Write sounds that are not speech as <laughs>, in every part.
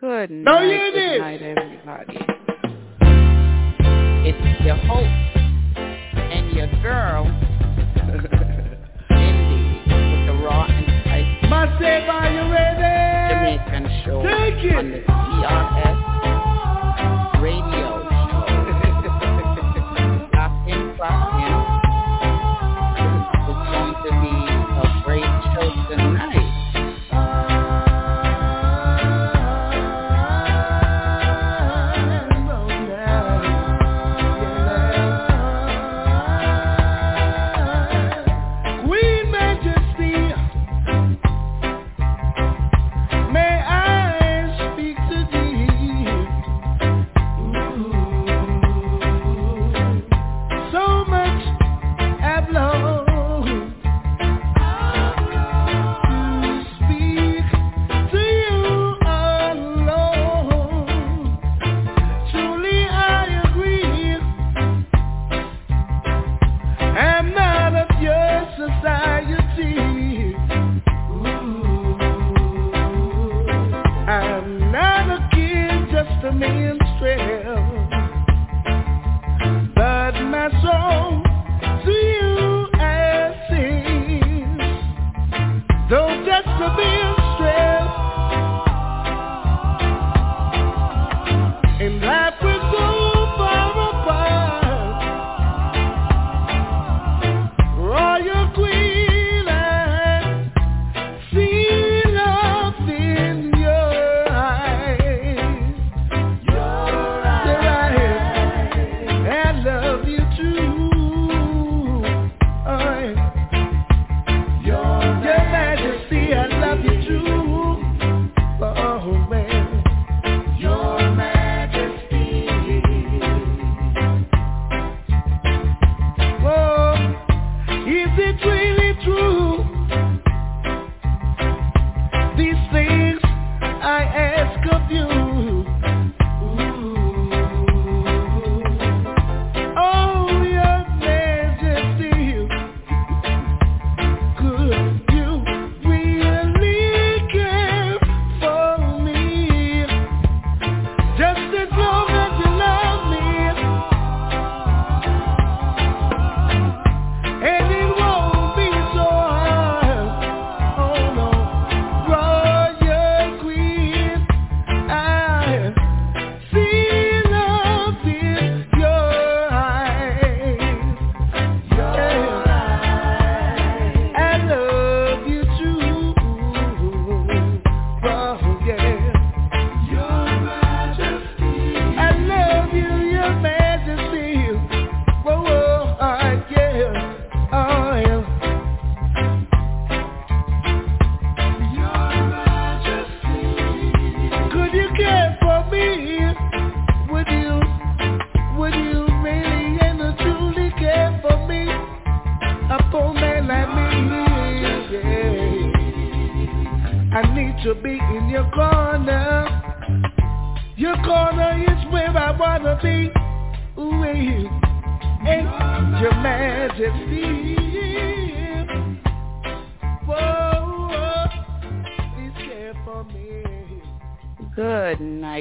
Good No, night, you good did. night, everybody. It's your host and your girl, Cindy, with the Raw and Spicy Myself, are you ready? Jamaican show Take it. on the TRS radio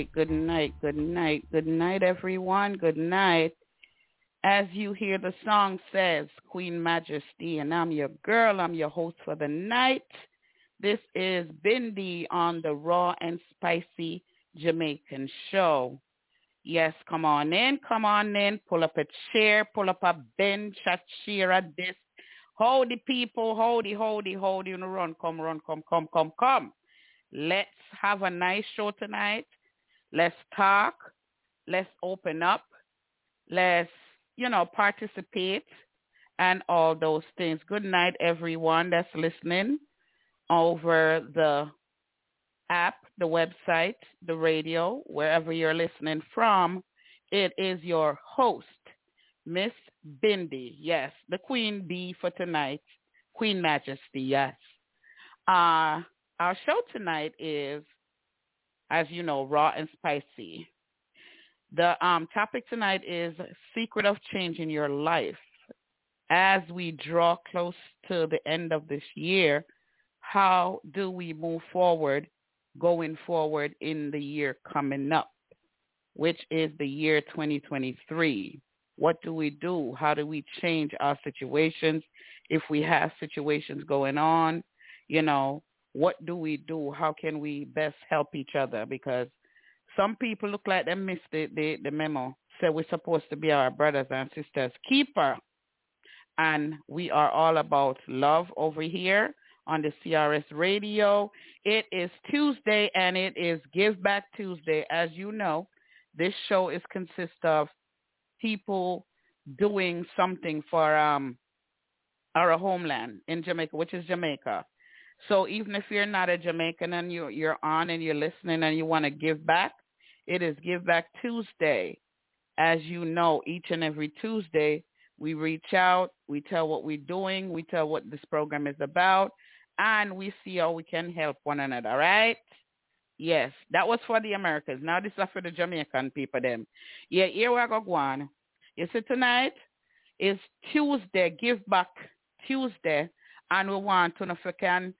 night, good night, good night, good night, everyone. Good night. As you hear the song says, Queen Majesty, and I'm your girl. I'm your host for the night. This is Bindi on the Raw and Spicy Jamaican Show. Yes, come on in, come on in, pull up a chair, pull up a bench, a chair, a desk. Howdy people, howdy, howdy, howdy, you know, run, come, run, come, come, come, come. Let's have a nice show tonight. Let's talk. Let's open up. Let's, you know, participate and all those things. Good night, everyone that's listening over the app, the website, the radio, wherever you're listening from. It is your host, Miss Bindi. Yes, the Queen Bee for tonight. Queen Majesty, yes. Uh, our show tonight is, as you know, raw and spicy. The um, topic tonight is secret of changing your life. As we draw close to the end of this year, how do we move forward going forward in the year coming up, which is the year 2023. What do we do? How do we change our situations if we have situations going on? You know, what do we do? How can we best help each other? Because some people look like they missed the, the, the memo. So we're supposed to be our brothers and sisters keeper. And we are all about love over here on the CRS radio. It is Tuesday and it is Give Back Tuesday. As you know, this show is consist of people doing something for um, our homeland in Jamaica, which is Jamaica. So even if you're not a Jamaican and you're, you're on and you're listening and you want to give back, it is Give Back Tuesday. As you know, each and every Tuesday, we reach out, we tell what we're doing, we tell what this program is about, and we see how we can help one another, right? Yes, that was for the Americans. Now this is for the Jamaican people them. Yeah, here we go on. You see tonight is Tuesday, Give Back Tuesday, and we want to know if you can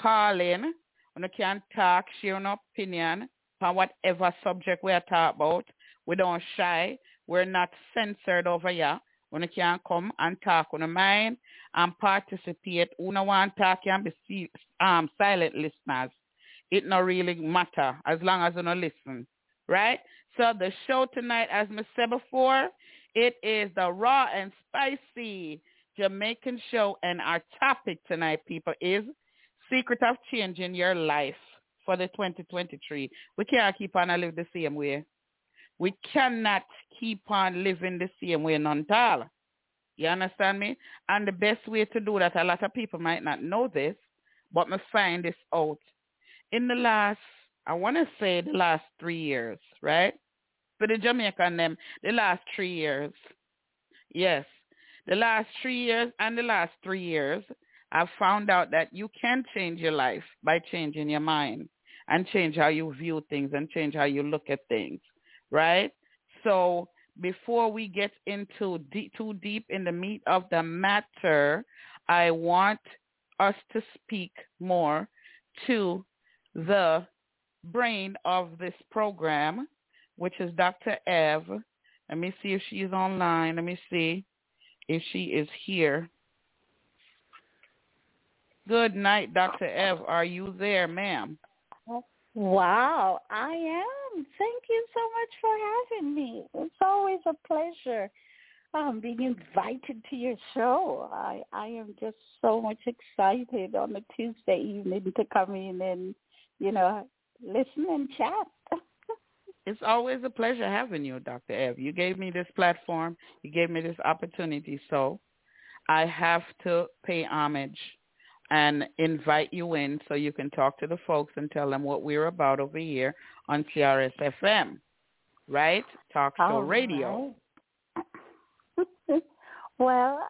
call in, you can talk, share an opinion on whatever subject we are talking about. We don't shy. We're not censored over here. When you can come and talk on the mind and participate. Who no want to talk can be um, silent listeners. It not really matter as long as you don't listen. Right? So the show tonight, as I said before, it is the raw and spicy Jamaican show. And our topic tonight, people, is secret of changing your life for the 2023. We can't keep on live the same way. We cannot keep on living the same way all. You understand me? And the best way to do that, a lot of people might not know this, but me find this out. In the last, I want to say the last three years, right? For the Jamaican them, the last three years. Yes. The last three years and the last three years, I've found out that you can change your life by changing your mind and change how you view things and change how you look at things, right? So before we get into deep, too deep in the meat of the matter, I want us to speak more to the brain of this program, which is Dr. Ev. Let me see if she's online. Let me see if she is here. Good night, Dr. Ev. Are you there, ma'am? Wow, I am. Thank you so much for having me. It's always a pleasure um, being invited to your show. I, I am just so much excited on a Tuesday evening to come in and, you know, listen and chat. <laughs> it's always a pleasure having you, Dr. Ev. You gave me this platform. You gave me this opportunity. So I have to pay homage and invite you in so you can talk to the folks and tell them what we're about over here on CRS FM, right? Talk Show Radio. Right. <laughs> well,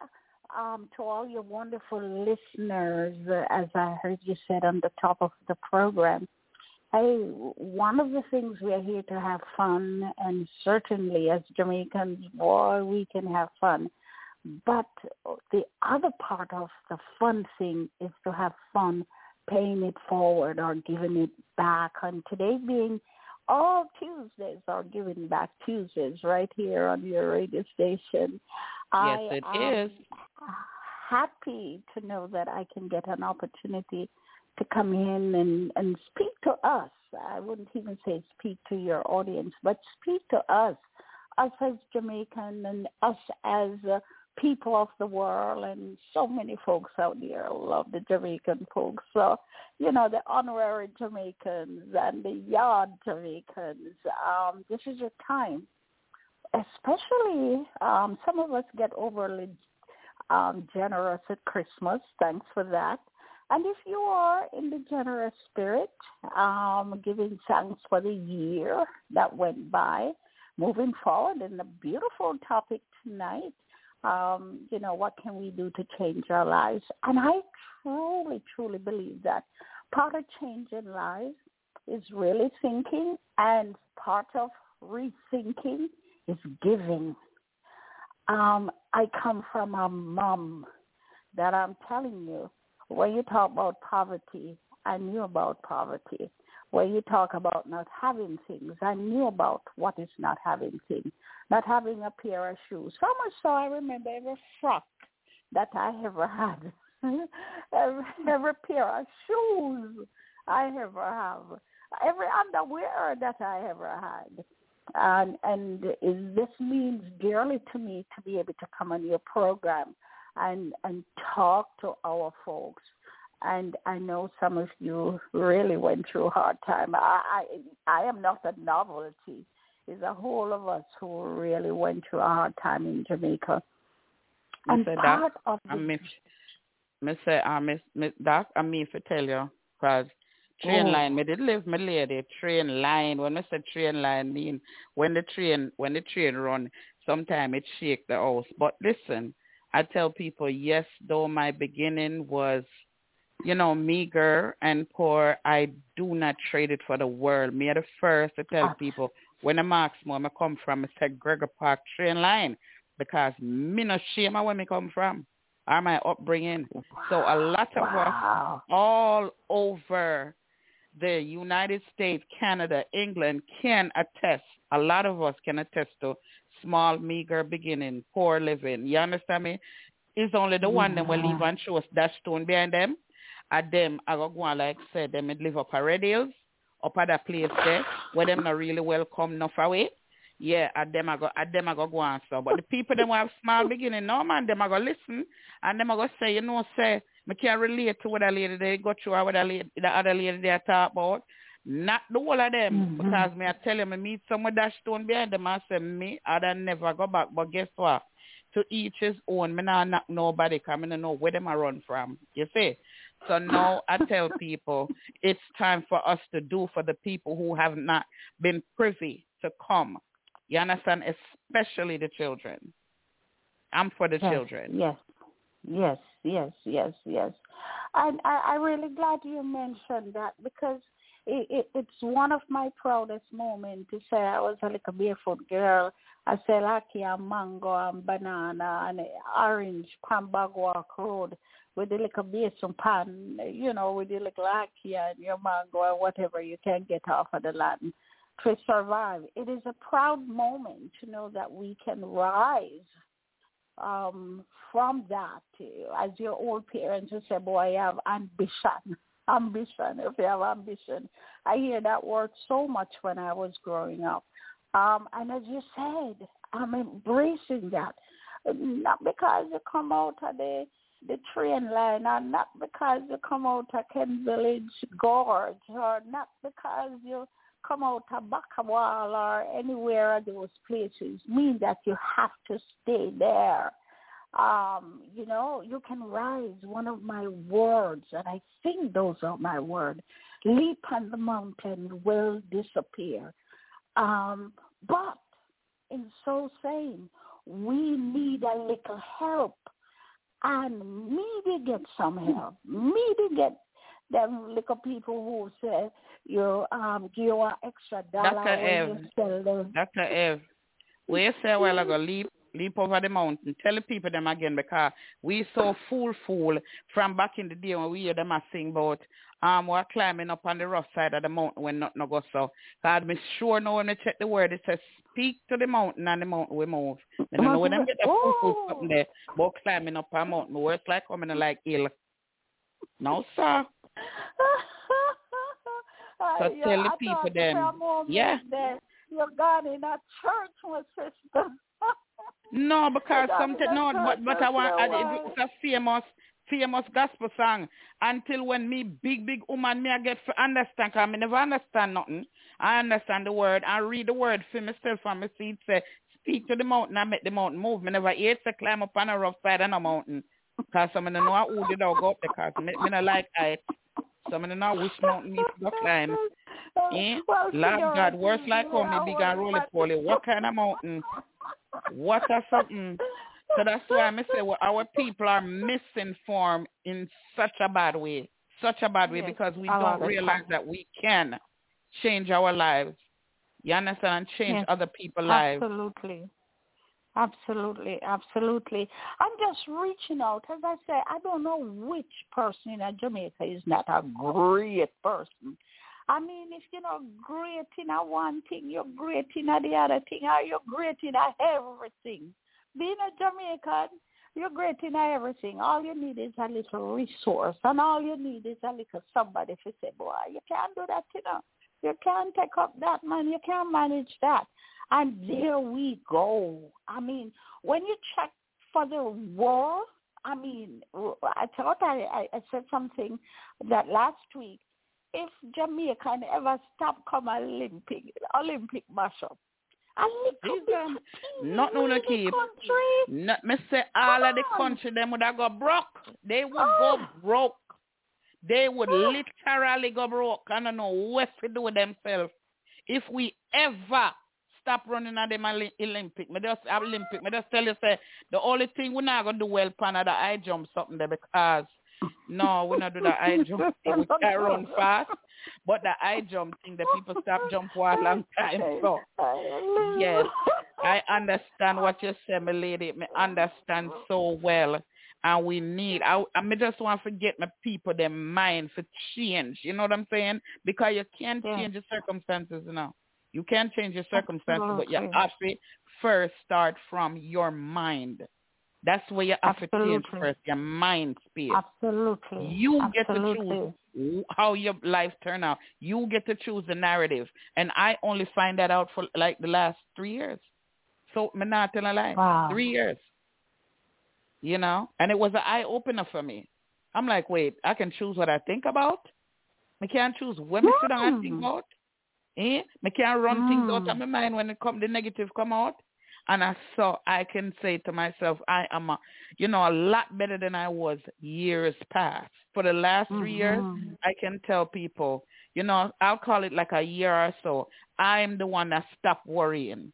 um, to all your wonderful listeners, uh, as I heard you said on the top of the program, hey, one of the things we are here to have fun, and certainly as Jamaicans, boy, we can have fun. But the other part of the fun thing is to have fun paying it forward or giving it back. And today being all Tuesdays are giving back Tuesdays right here on your radio station. Yes, it I is. Happy to know that I can get an opportunity to come in and, and speak to us. I wouldn't even say speak to your audience, but speak to us, us as Jamaican and us as uh, people of the world and so many folks out there love the Jamaican folks. So, you know, the honorary Jamaicans and the yard Jamaicans, um, this is your time. Especially, um, some of us get overly um, generous at Christmas. Thanks for that. And if you are in the generous spirit, um, giving thanks for the year that went by, moving forward in the beautiful topic tonight, um, you know, what can we do to change our lives? And I truly, truly believe that part of changing lives is really thinking and part of rethinking is giving. Um, I come from a mom that I'm telling you, when you talk about poverty, I knew about poverty. Where you talk about not having things. I knew about what is not having things, not having a pair of shoes. So much so I remember every frock that I ever had, <laughs> every, every pair of shoes I ever have, every underwear that I ever had. And, and this means dearly to me to be able to come on your program and, and talk to our folks and I know some of you really went through a hard time. I I, I am not a novelty. It's a whole of us who really went through a hard time in Jamaica. And Mr. part Doc, of the, I miss, miss, I uh, miss, miss Doc, I mean to tell you, because train oh. line, me did live my lady, train line. When I say train line, mean when the train, when the train run, sometimes it shake the house. But listen, I tell people, yes, though my beginning was you know, meager and poor, I do not trade it for the world. Me are the first to tell ah. people when I'm asked where I come from, I said Gregory Park train line because me no shame where me come from or my upbringing. Wow. So a lot of wow. us all over the United States, Canada, England can attest. A lot of us can attest to small, meager beginning, poor living. You understand me? It's only the one that will leave and show us that stone behind them at them I go go on like said them live up a Red Hills, up at that place there where them not really welcome enough away. Yeah, at them I go at them I go go on so. But the people them have small beginning, no man, them I go listen and them I go say, you know, say me can't relate to what a lady they go through or what a lady, the other lady they talk about. Not the whole of them, mm-hmm. because me I tell you, me meet some of that stone behind them and say, me, I'd never go back. But guess what? To each his own. Me not knock nobody because I know where them I run from. You see? So now I tell people it's time for us to do for the people who have not been privy to come. You understand? Especially the children. I'm for the yes, children. Yes, yes, yes, yes, yes. And I, I really glad you mentioned that because it, it, it's one of my proudest moments to say I was a little barefoot girl. I sell ackee and mango and banana and orange, Cranbag Walk Road with the little basin pan, you know, with the little ackee and your mango or whatever you can get off of the land to survive. It is a proud moment to know that we can rise um, from that. As your old parents who say, boy, I have ambition. Ambition, if you have ambition. I hear that word so much when I was growing up. Um, and as you said, I'm embracing that. Not because you come out of the the train line and not because you come out of Ken Village Gorge or not because you come out of Bakawal or anywhere of those places mean that you have to stay there. Um, you know, you can rise. One of my words, and I think those are my words, leap on the mountain will disappear. Um, but in so saying, we need a little help and me to get some help. Me to get them little people who say you um give you an extra dollar Dr. Ev, you sell them. Dr. Ev, we say a while ago, leap leap over the mountain. Tell the people them again because we so fool fool from back in the day when we hear them a sing about um we're climbing up on the rough side of the mountain when nothing no go so. God me sure know when I check the word it says speak to the mountain and the mountain will move. And I know when them get the fool fool something there about climbing up a mountain where it's like coming like ill. No sir. <laughs> so tell the people them yeah. You're God in a church, my sister. <laughs> No, because something no, but but I want I, it's a famous famous gospel song. Until when me big big woman me I get to understand, cause I never understand nothing. I understand the word. I read the word for myself from my say speak to the mountain and make the mountain move. Me never hate to climb up on a rough side of a mountain. Cause some of them know who did go up there cause me, me not like height. Some of them know which mountain me to climb. <laughs> Eh? Well, Lord God, worse like how me big and roly poly. What kind of mountain? What are something? So that's why I say well, our people are misinformed in such a bad way, such a bad way yes. because we don't realize that we can change our lives. You understand? And change yes. other people's lives. Absolutely. Absolutely, absolutely. I'm just reaching out. As I say, I don't know which person in Jamaica is not a great person I mean, if you're not great in a one thing, you're great in a the other thing, or you're great in a everything. Being a Jamaican, you're great in a everything. All you need is a little resource, and all you need is a little somebody to say, boy, you can't do that, you know. You can't take up that money. You can't manage that. And there we go. I mean, when you check for the war, I mean, I thought I, I said something that last week. If Jamaica ever stop come Olympic Olympic mashup, not no no keep. Not me say all of the country them would have go broke. They would oh. go broke. They would oh. literally go broke. I don't know what to do with themselves. If we ever stop running at them Olympic. Me just Olympic. Me just tell you say the only thing we're not gonna do well the high jump something there because no, we not do the high jump <laughs> thing. We can run fast. But the high jump thing, the people stop jump for a long time. So yes, I understand what you say, my lady. Me understand so well. And we need, I, I just want to forget my people, their mind for change. You know what I'm saying? Because you can't yeah. change the circumstances know. You can't change your circumstances, Absolutely. but you have to first start from your mind. That's where you have Absolutely. to change first, your mind space. Absolutely. You Absolutely. get to choose how your life turn out. You get to choose the narrative. And I only find that out for like the last three years. So I'm not telling a lie. Wow. Three years. You know? And it was an eye opener for me. I'm like, wait, I can choose what I think about? I can't choose when I sit down and think about? Eh? I can't run mm. things out of my mind when it come the negative come out. And I saw I can say to myself, I am a, you know, a lot better than I was years past. For the last 3 mm-hmm. years, I can tell people, you know, I'll call it like a year or so. I'm the one that stopped worrying.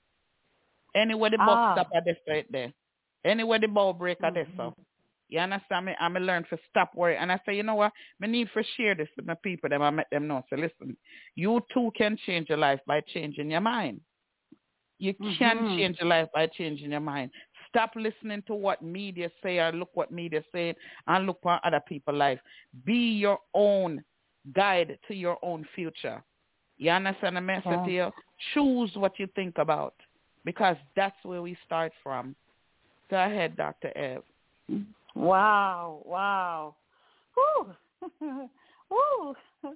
Anywhere the ah. stop at this right there. Anywhere the ball break at this so. You understand me? I'm learn to stop worrying. And I say, you know what? I need to share this with my people. Them I met them know. So listen, you too can change your life by changing your mind. You mm-hmm. can change your life by changing your mind. Stop listening to what media say or look what media say and look for other people's life. Be your own guide to your own future. You understand the message yeah. here? Choose what you think about because that's where we start from. Go ahead, Dr. Ev. Wow, wow. Woo. <laughs> Woo. <laughs>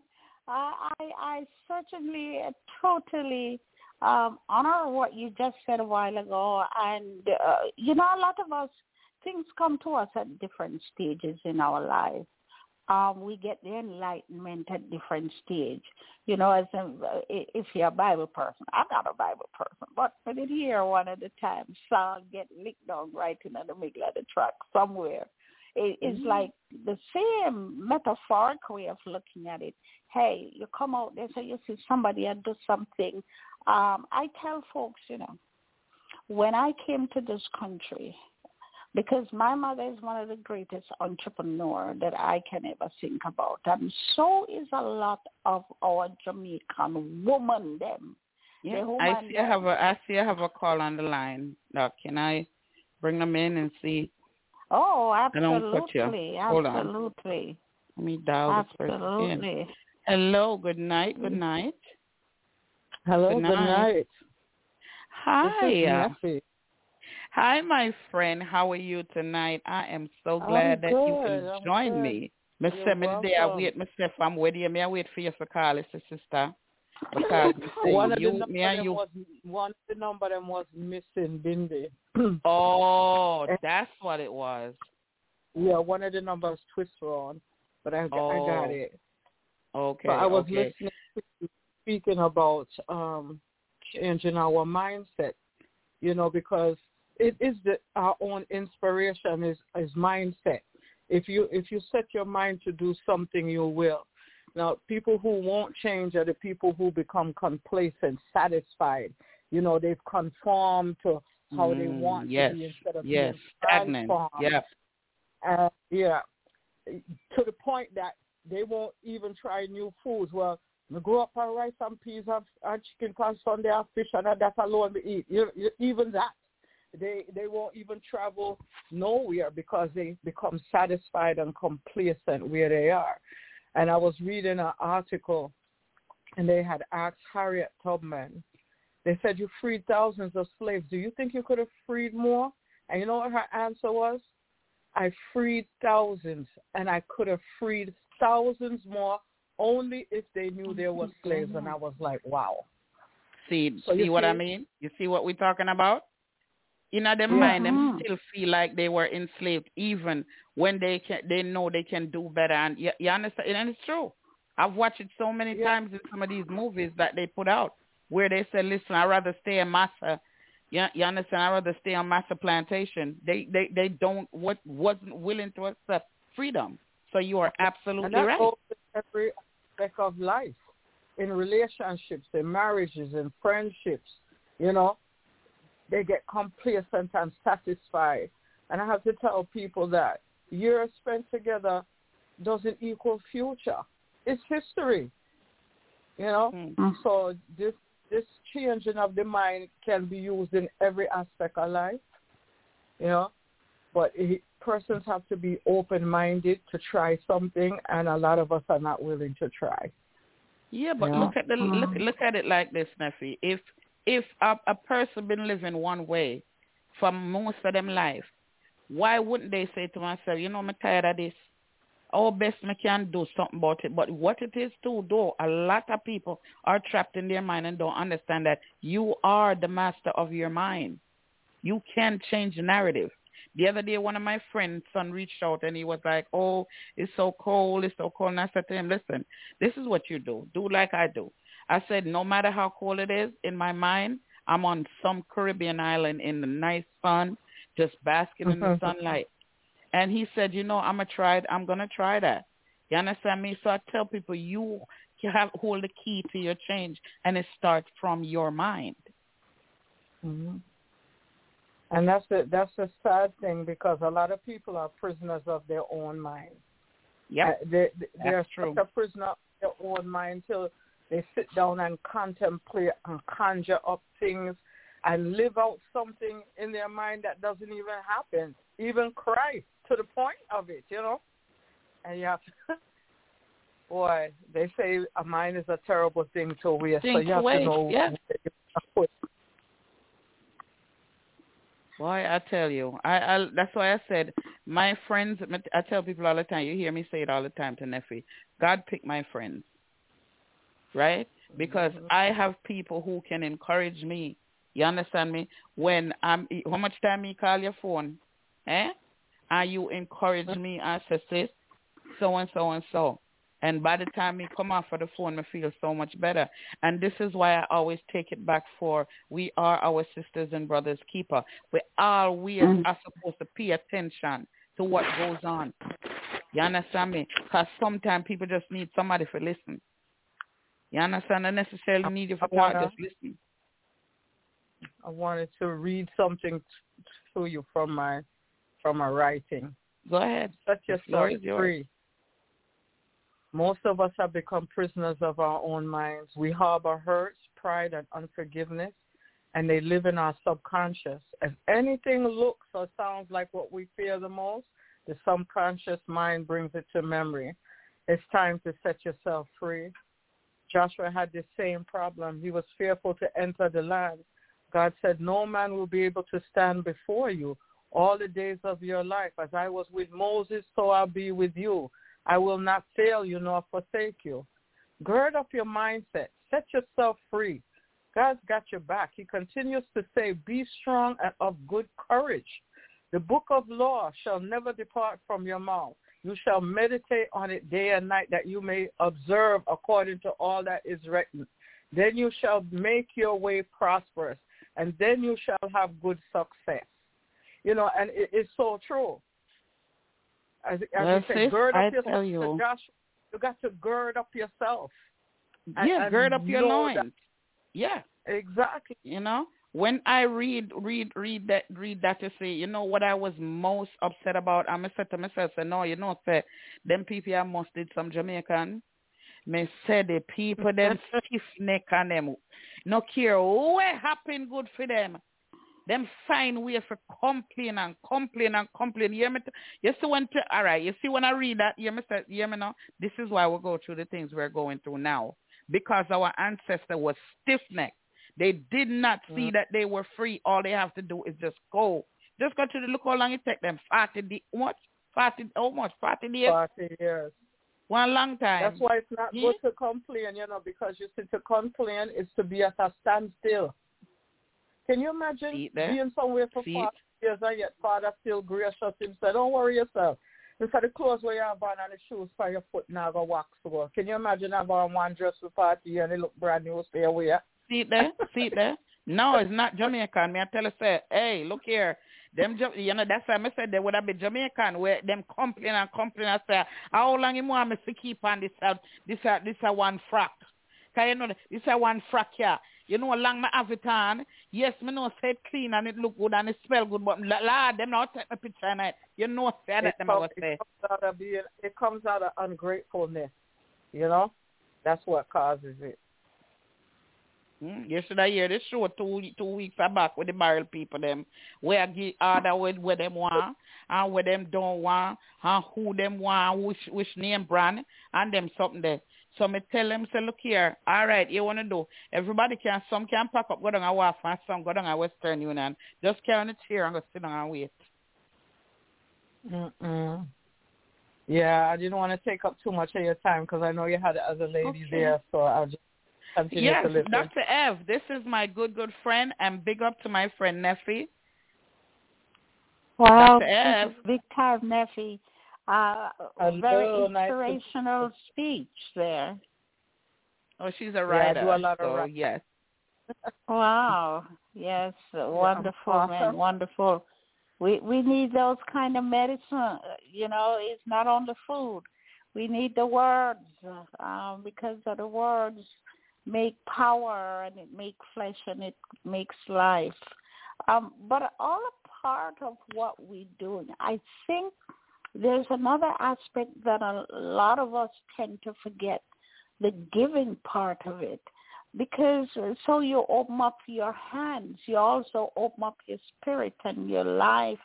I, I, I certainly totally um, honor what you just said a while ago. And, uh, you know, a lot of us, things come to us at different stages in our life. Um, we get the enlightenment at different stage. You know, as a, if you're a Bible person, I'm not a Bible person, but I did hear one at a time, Saul get licked down right in the middle of the track somewhere. It, it's mm-hmm. like the same metaphoric way of looking at it. Hey, you come out there, so you see somebody and do something. Um, I tell folks, you know, when I came to this country, because my mother is one of the greatest entrepreneur that I can ever think about. And so is a lot of our Jamaican woman them. Yeah, I see I have a I see I have a call on the line. Now can I bring them in and see? Oh, absolutely. Hold absolutely. On. Let me dial absolutely. this person in. Hello, good night, good mm-hmm. night. Hello, good night. Good night. Hi. Hi, my friend. How are you tonight? I am so glad that you can join good. me. Mr. Seven I wait, Miss Steph, I'm with you. May I wait for you for call, sister? Because <laughs> one of you, the me and you. Was, one of the number them was missing, Bindi. <clears throat> <clears throat> oh, that's what it was. Yeah, one of the numbers twist on, but I, oh. I got it. Okay. But I was okay. listening to speaking about um changing our mindset, you know, because it is the, our own inspiration is, is mindset. If you if you set your mind to do something, you will. Now, people who won't change are the people who become complacent, satisfied. You know, they've conformed to how mm, they want yes, to be instead of yes, being stagnant. Yeah, uh, yeah, to the point that they won't even try new foods. Well, I grow up on rice and peas and, and chicken on Sunday and fish and that alone we eat. You, you, even that they they won't even travel nowhere because they become satisfied and complacent where they are. And I was reading an article and they had asked Harriet Tubman. They said, "You freed thousands of slaves. Do you think you could have freed more?" And you know what her answer was? I freed thousands, and I could have freed thousands more only if they knew there were slaves. And I was like, wow. See, so see what? I mean? You see what we're talking about? In their yeah. mind, them mm. still feel like they were enslaved, even when they can, they know they can do better. And you, you understand? And it's true. I've watched it so many yeah. times in some of these movies that they put out, where they said, "Listen, I'd rather stay in massa uh, you, you understand? I'd rather stay on massa plantation. They they they don't what wasn't willing to accept freedom. So you are absolutely and that right. Goes every aspect of life, in relationships, in marriages, in friendships. You know, they get complacent and satisfied. And I have to tell people that years spent together doesn't equal future. It's history. You know, mm-hmm. so this this changing of the mind can be used in every aspect of life, you know. But it, persons have to be open-minded to try something, and a lot of us are not willing to try. Yeah, but look at the look mm. look at it like this, Nephi. If if a, a person been living one way for most of them life, why wouldn't they say to myself, you know, I'm tired of this our best we can do something about it. But what it is to do, a lot of people are trapped in their mind and don't understand that you are the master of your mind. You can change the narrative. The other day, one of my friends' son reached out and he was like, oh, it's so cold, it's so cold. And I said to him, listen, this is what you do. Do like I do. I said, no matter how cold it is, in my mind, I'm on some Caribbean island in the nice sun, just basking in the mm-hmm. sunlight. And he said, you know, I'm gonna try. I'm gonna try that. You understand me? So I tell people, you have hold the key to your change, and it starts from your mind. Mm-hmm. And that's the that's the sad thing because a lot of people are prisoners of their own mind. Yeah, uh, they, they are true. a prisoner of their own mind till they sit down and contemplate and conjure up things and live out something in their mind that doesn't even happen. Even Christ to the point of it, you know. And you have to, <laughs> boy, they say a mind is a terrible thing to waste. Think so you have away. to know. Yeah. Boy, I tell you, I, I that's why I said my friends. I tell people all the time. You hear me say it all the time to Nephi. God pick my friends, right? Because mm-hmm. I have people who can encourage me. You understand me? When I'm, how much time you call your phone, eh? and you encourage me and say, sis, so and so and so. And by the time me come off of the phone, I feel so much better. And this is why I always take it back for we are our sisters and brothers keeper. We always mm. are supposed to pay attention to what goes on. You understand me? Because sometimes people just need somebody to listen. You understand? I necessarily need you for talk, just listen. I wanted to read something to you from my from a writing. Go ahead. Set yourself free. Most of us have become prisoners of our own minds. We harbor hurts, pride, and unforgiveness, and they live in our subconscious. If anything looks or sounds like what we fear the most, the subconscious mind brings it to memory. It's time to set yourself free. Joshua had the same problem. He was fearful to enter the land. God said, no man will be able to stand before you all the days of your life. As I was with Moses, so I'll be with you. I will not fail you nor forsake you. Gird up your mindset. Set yourself free. God's got your back. He continues to say, be strong and of good courage. The book of law shall never depart from your mouth. You shall meditate on it day and night that you may observe according to all that is written. Then you shall make your way prosperous, and then you shall have good success. You know, and it, it's so true. As, as well, you said, gird up I yourself. Tell you. Josh, you got to gird up yourself. Yeah, and, gird up your loins. That. Yeah, exactly. You know, when I read, read, read that, read that to say, you know what I was most upset about. I said to myself, say, no, you know, say, them people I must did some Jamaican. Me say the people them <laughs> stiff neck on them. No care what happen good for them. Them find way for complain and complain and complain. You hear me? You see when to, all right. You see when I read that, you hear me? Say, you hear me now? This is why we go through the things we're going through now because our ancestor was stiff-necked. They did not see Mm. that they were free. All they have to do is just go. Just go to the look how long it take them. Forty di- what? Forty how much? Forty days? Forty years. One long time. That's why it's not Hmm? good to complain, you know, because you see to complain is to be at a standstill. Can you imagine See it there? being somewhere for five years and yet father still gracious him said, Don't worry yourself. Look at the clothes where you have on and the shoes for your foot now go wax over. Can you imagine having on one dress for party years and it look brand new stay away? See it there? See it there? No, it's not Jamaican. Me I tell you say, hey, look here. Them, you know, that's why I said they would have been Jamaican where them complain and complain and say, how long you want me to keep on this, uh, this, uh, this uh, one frack? Cause you know, this uh, one frack here. You know long me have it on? Yes, me know say it clean and it look good and it smell good, but la, them not take my picture and it. You know say that it, them I come- was say. it comes out of being it comes out of ungratefulness. You know? That's what causes it. Mm, you should have this show two two weeks back with the barrel people them where I give order with where them want and where them don't want and who them want which which name brand and them something there. So me tell them say look here, all right, you wanna do everybody can some can pack up go down a WAF and some go down a Western Union. Just carry on the chair and go sit down and wait. Mm-mm. Yeah, I didn't want to take up too much of your time because I know you had other ladies Okay. there, so I'll just continue Yes, to listen. Dr. Ev, this is my good good friend and big up to my friend Neffy. Wow, Dr. Ev. this big time, Neffy. Uh, Hello, very nice to- inspirational speech there. Oh, she's a Yeah, I writer. do a lot of so writing. yes. Wow. Yes, <laughs> wonderful, man, awesome. wonderful. We we need those kind of medicine. You know, it's not only food. We need the words um, because of the words make power and it make flesh and it makes life. Um, but all a part of what we're doing. I think there's another aspect that a lot of us tend to forget, the giving part of it because uh, so you open up your hands you also open up your spirit and your life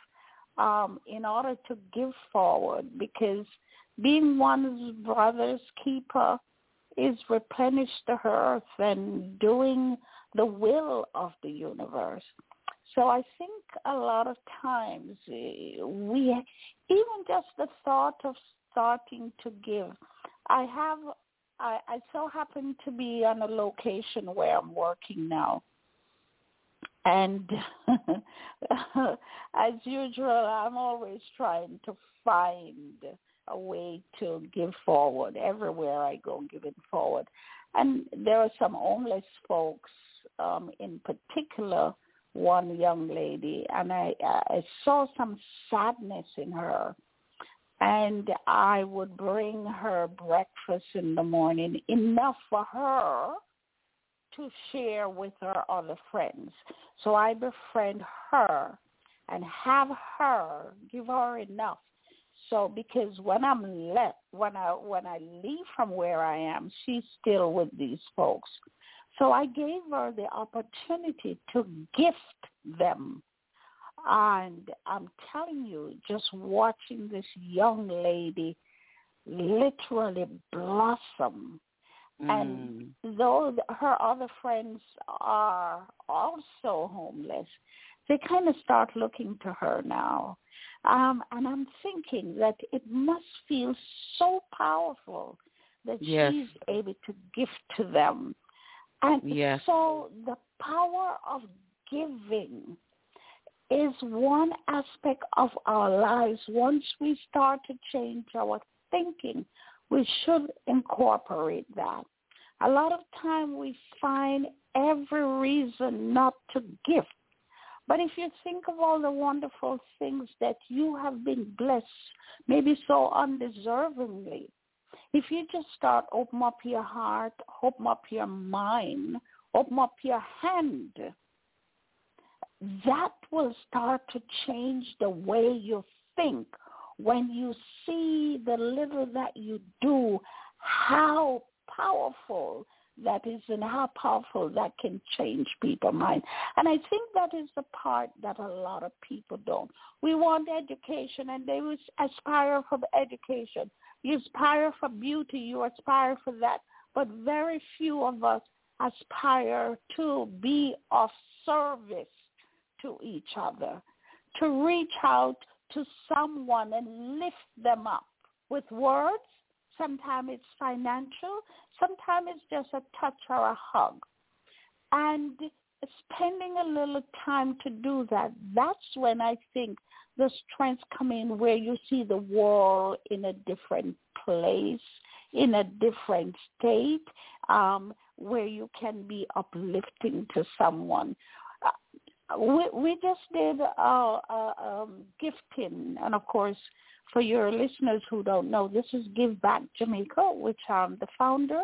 um in order to give forward because being one's brother's keeper is replenish the earth and doing the will of the universe so i think a lot of times uh, we even just the thought of starting to give i have I, I so happen to be on a location where I'm working now. And <laughs> as usual, I'm always trying to find a way to give forward everywhere I go, giving forward. And there are some homeless folks, um, in particular, one young lady, and I, I saw some sadness in her and I would bring her breakfast in the morning, enough for her to share with her other friends. So I befriend her and have her give her enough. So because when I'm left, when I when I leave from where I am, she's still with these folks. So I gave her the opportunity to gift them and I'm telling you, just watching this young lady literally blossom. And mm. though her other friends are also homeless, they kind of start looking to her now. Um, and I'm thinking that it must feel so powerful that Yes. she's able to give to them. And Yes. so the power of giving is one aspect of our lives. Once we start to change our thinking, we should incorporate that. A lot of time we find every reason not to give. But if you think of all the wonderful things that you have been blessed, maybe so undeservingly, if you just start open up your heart, open up your mind, open up your hand, that will start to change the way you think. When you see the little that you do, how powerful that is and how powerful that can change people's mind. And I think that is the part that a lot of people don't. We want education and they aspire for education. You aspire for beauty, you aspire for that. but very few of us aspire to be of service to each other, to reach out to someone and lift them up with words. Sometimes it's financial. Sometimes it's just a touch or a hug. And spending a little time to do that, that's when I think the strengths come in where you see the world in a different place, in a different state, um, where you can be uplifting to someone. Uh, we, we just did a, a, um, gifting, and of course, for your listeners who don't know, this is Give Back Jamaica, which I'm the founder.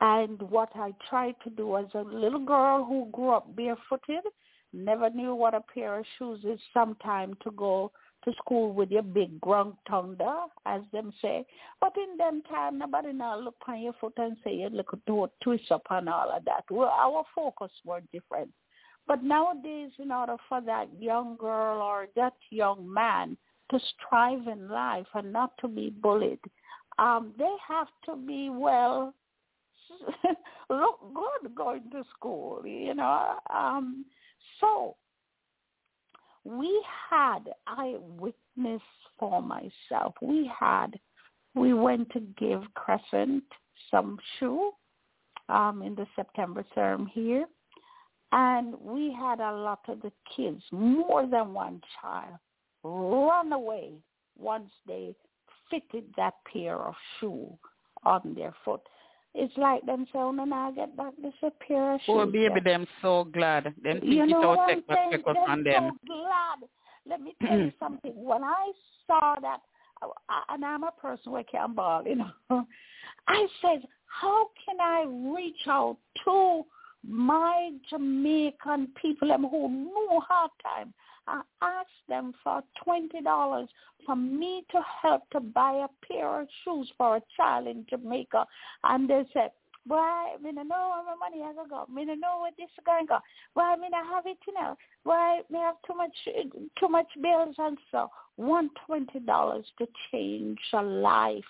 And what I tried to do as a little girl who grew up barefooted, never knew what a pair of shoes is sometime to go to school with your big grunk thunder, as them say. But in them time, nobody now look on your foot and say you look to twist up and all of that. Well, our focus were different. But nowadays, in order for that young girl or that young man to strive in life and not to be bullied, um, they have to be well <laughs> look good going to school, you know. Um, so we had, I witnessed for myself, we had, we went to give Crescent some shoe um, in the September term here. And we had a lot of the kids, more than one child, run away once they fitted that pair of shoe on their foot. It's like them saying, oh, and I get back this a pair of oh, shoes. Poor baby, them so glad. Them you know what I'm saying? They're on them. so glad. Let me tell you mm. something. When I saw that, I- and I'm a person who can ball, you know, <laughs> I said, how can I reach out to my Jamaican people them who know hard time? I asked them for twenty dollars for me to help to buy a pair of shoes for a child in Jamaica, and they said, "Why? Me no know where my money has go. Me no know where this is going to go. Why? Me not have it you know. Why? Me have too much too much bills and so one twenty dollars to change a life."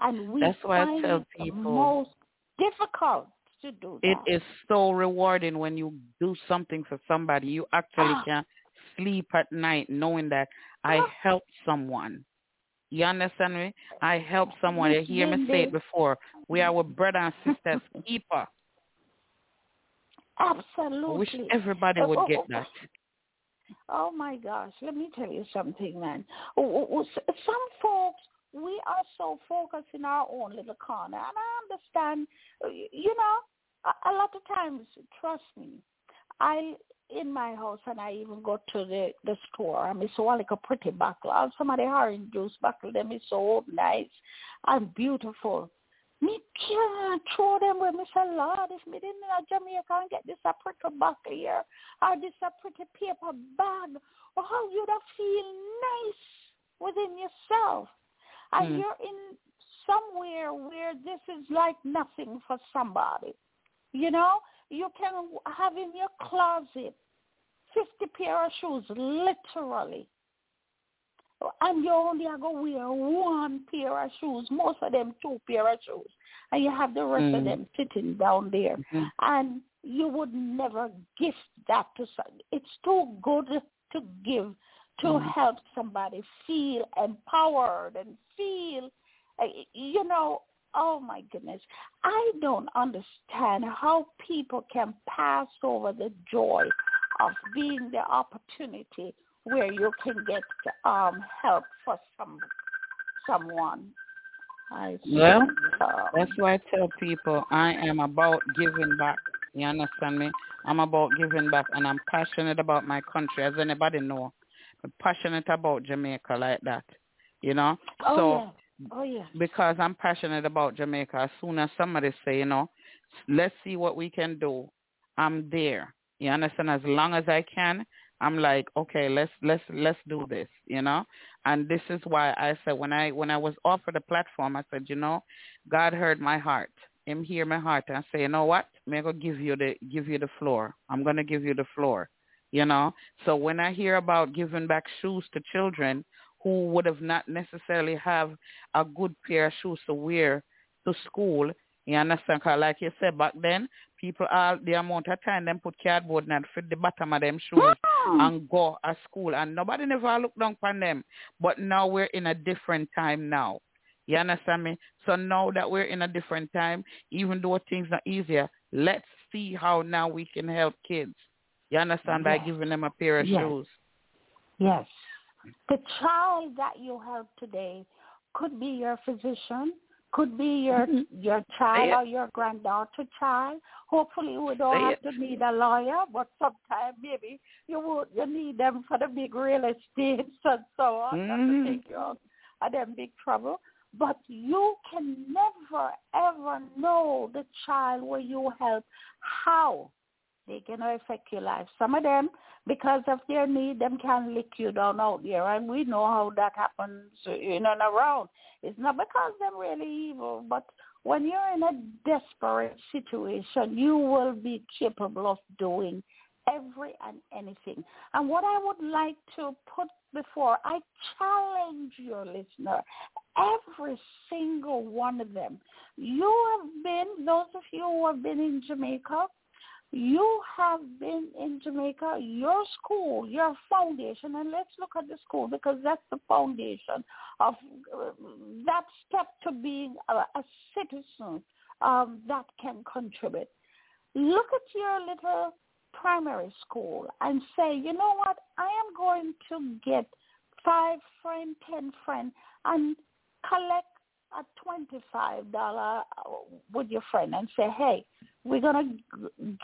And we That's why I find tell people- most difficult to do that. It is so rewarding when you do something for somebody. You actually Ah. can sleep at night knowing that I Ah. helped someone. You understand me? I helped someone. You hear me say it before. We are our brother and sisters <laughs> keeper. I Absolutely. wish everybody would get that. Oh my gosh, let me tell you something, man. Oh, oh, oh, Some folks, we are so focused in our own little corner, and I understand. You know, a, a lot of times, trust me, I in my house, and I even go to the the store. I mean, so like a pretty bottle. Or some of the orange juice bottle, them is so nice and beautiful. Me can't throw them with me say, Lord, if me didn't know Jamaica and get this a pretty buckle here or this a pretty paper bag, or how you'd feel nice within yourself. And Mm. you're in somewhere where this is like nothing for somebody. You know, you can have in your closet 50 pair of shoes, literally and you only are going to wear one pair of shoes, most of them two pair of shoes, and you have the rest of Mm. them sitting down there, Mhm. and you would never gift that to some. It's too good to give to Mm. help somebody feel empowered and feel, uh, you know, oh my goodness, I don't understand how people can pass over the joy of being the opportunity where you can get um help for some someone. I Well, um, That's why I tell people I am about giving back. You understand me? I'm about giving back and I'm passionate about my country, as anybody know. Passionate about Jamaica like that. You know? oh so yeah, oh yeah. because I'm passionate about Jamaica, as soon as somebody say, you know, let's see what we can do, I'm there. You understand? As long as I can, I'm like, okay, let's let's let's do this, you know. And this is why I said when I when I was offered a platform, I said, you know, God heard my heart. Him hear my heart and I say, you know what? I'm gonna give you the give you the floor. I'm gonna give you the floor. You know. So when I hear about giving back shoes to children who would have not necessarily have a good pair of shoes to wear to school. You understand? Cause like you said back then, people all the amount of time them put cardboard and fit the bottom of them shoes and go at school and nobody never look down upon them. But now we're in a different time now. You understand me? So now that we're in a different time, even though things are easier, let's see how now we can help kids. You understand? By Yes. giving them a pair of Yes. shoes. Yes. The child that you help today could be your physician, could be your Mhm. your child or your granddaughter child. Hopefully you don't have to need a lawyer, but sometimes maybe you would you need them for the big real estates <laughs> and so on, Mhm. not to take you out of them big trouble. But you can never ever know the child where you help how they can affect your life. Some of them, because of their need, them can lick you down out there, and we know how that happens in and around. It's not because they're really evil, but when you're in a desperate situation, you will be capable of doing every and anything. And what I would like to put before, I challenge your listener, every single one of them. You have been, those of you who have been in Jamaica, you have been in Jamaica, your school, your foundation, and let's look at the school because that's the foundation of uh, that step to being a, a citizen um, that can contribute. Look at your little primary school and say, you know what, I am going to get five friend, ten friend, and collect a twenty-five dollar with your friend and say, hey, we're gonna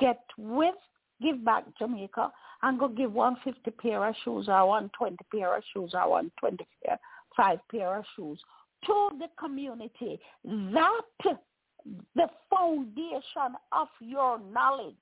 get with Give Back Jamaica and go give one fifty pair of shoes or one twenty pair of shoes or one twenty pair, five pair of shoes to the community. That the foundation of your knowledge.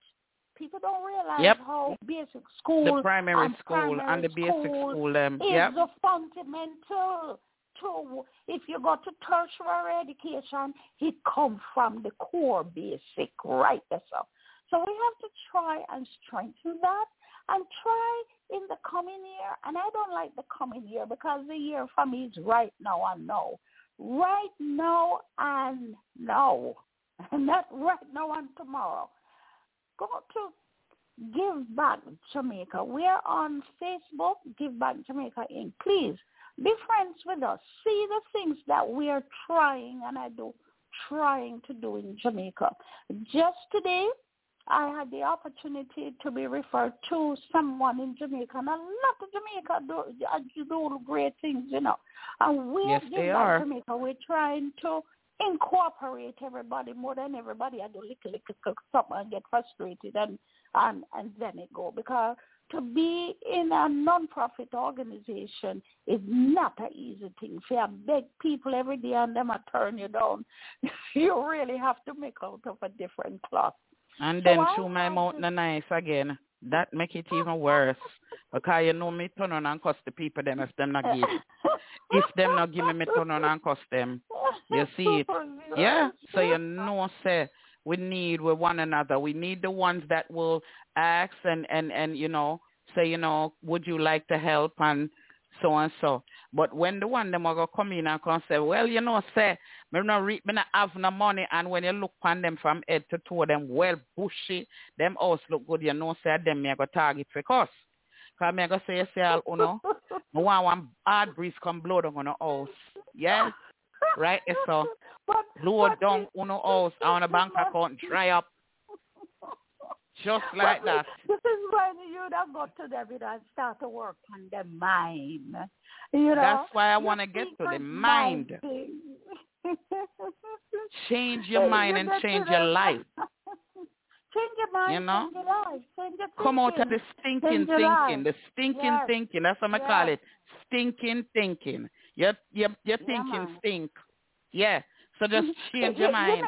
People don't realize Yep. how basic school The primary and school and the basic school. Um, is yep. a fundamental to if you go to tertiary education, it comes from the core basic, right? All. So we have to try and strengthen that and try in the coming year. And I don't like the coming year because the year for me is right now and now. Right now and now. <laughs> Not right now and tomorrow. Go to Give Back Jamaica. We're on Facebook, Give Back Jamaica Inc. Please be friends with us. See the things that we are trying, and I do trying to do in Jamaica. Just today, I had the opportunity to be referred to someone in Jamaica, and a lot of Jamaica do, uh, do great things, you know. And we Yes, they are. Jamaica, we're trying to incorporate everybody more than everybody. I do little, little, little something and get frustrated and and and then it go because to be in a non-profit organization is not an easy thing. If you beg people every day and them a turn you down, <laughs> you really have to make out of a different cloth. And So then chew my to- nice again. That make it even worse. Because you know me turn on and cuss the people them if them not give. <laughs> If them not give me me turn on and cuss them. You <laughs> see it. Yeah. So you know say we need with one another. We need the ones that will ask and, and, and you know, say, you know, would you like to help and so and so. But when the one them are gonna come in and come say, Well, you know, say, me no re- me not have no money and when you look on them from head to toe them well bushy, them house look good, you know, say them me I go target for cause. Cause me I go say you say all you know, me want one hard breeze come blow down on the house. Yeah? Right, so <laughs> But, blow but down on the house on the bank account dry up. Just like that. This is when you don't go to them and start to work on the mind. You know, That's why I want to <laughs> get to the mind. <laughs> Change your mind and change your life. change your mind, You know? change your life, change your Come out of the stinking thinking, life. the stinking Yes. thinking. That's what I call it. Stinking thinking. Your your your thinking man. stink. Yeah. So just <laughs> change your you mind.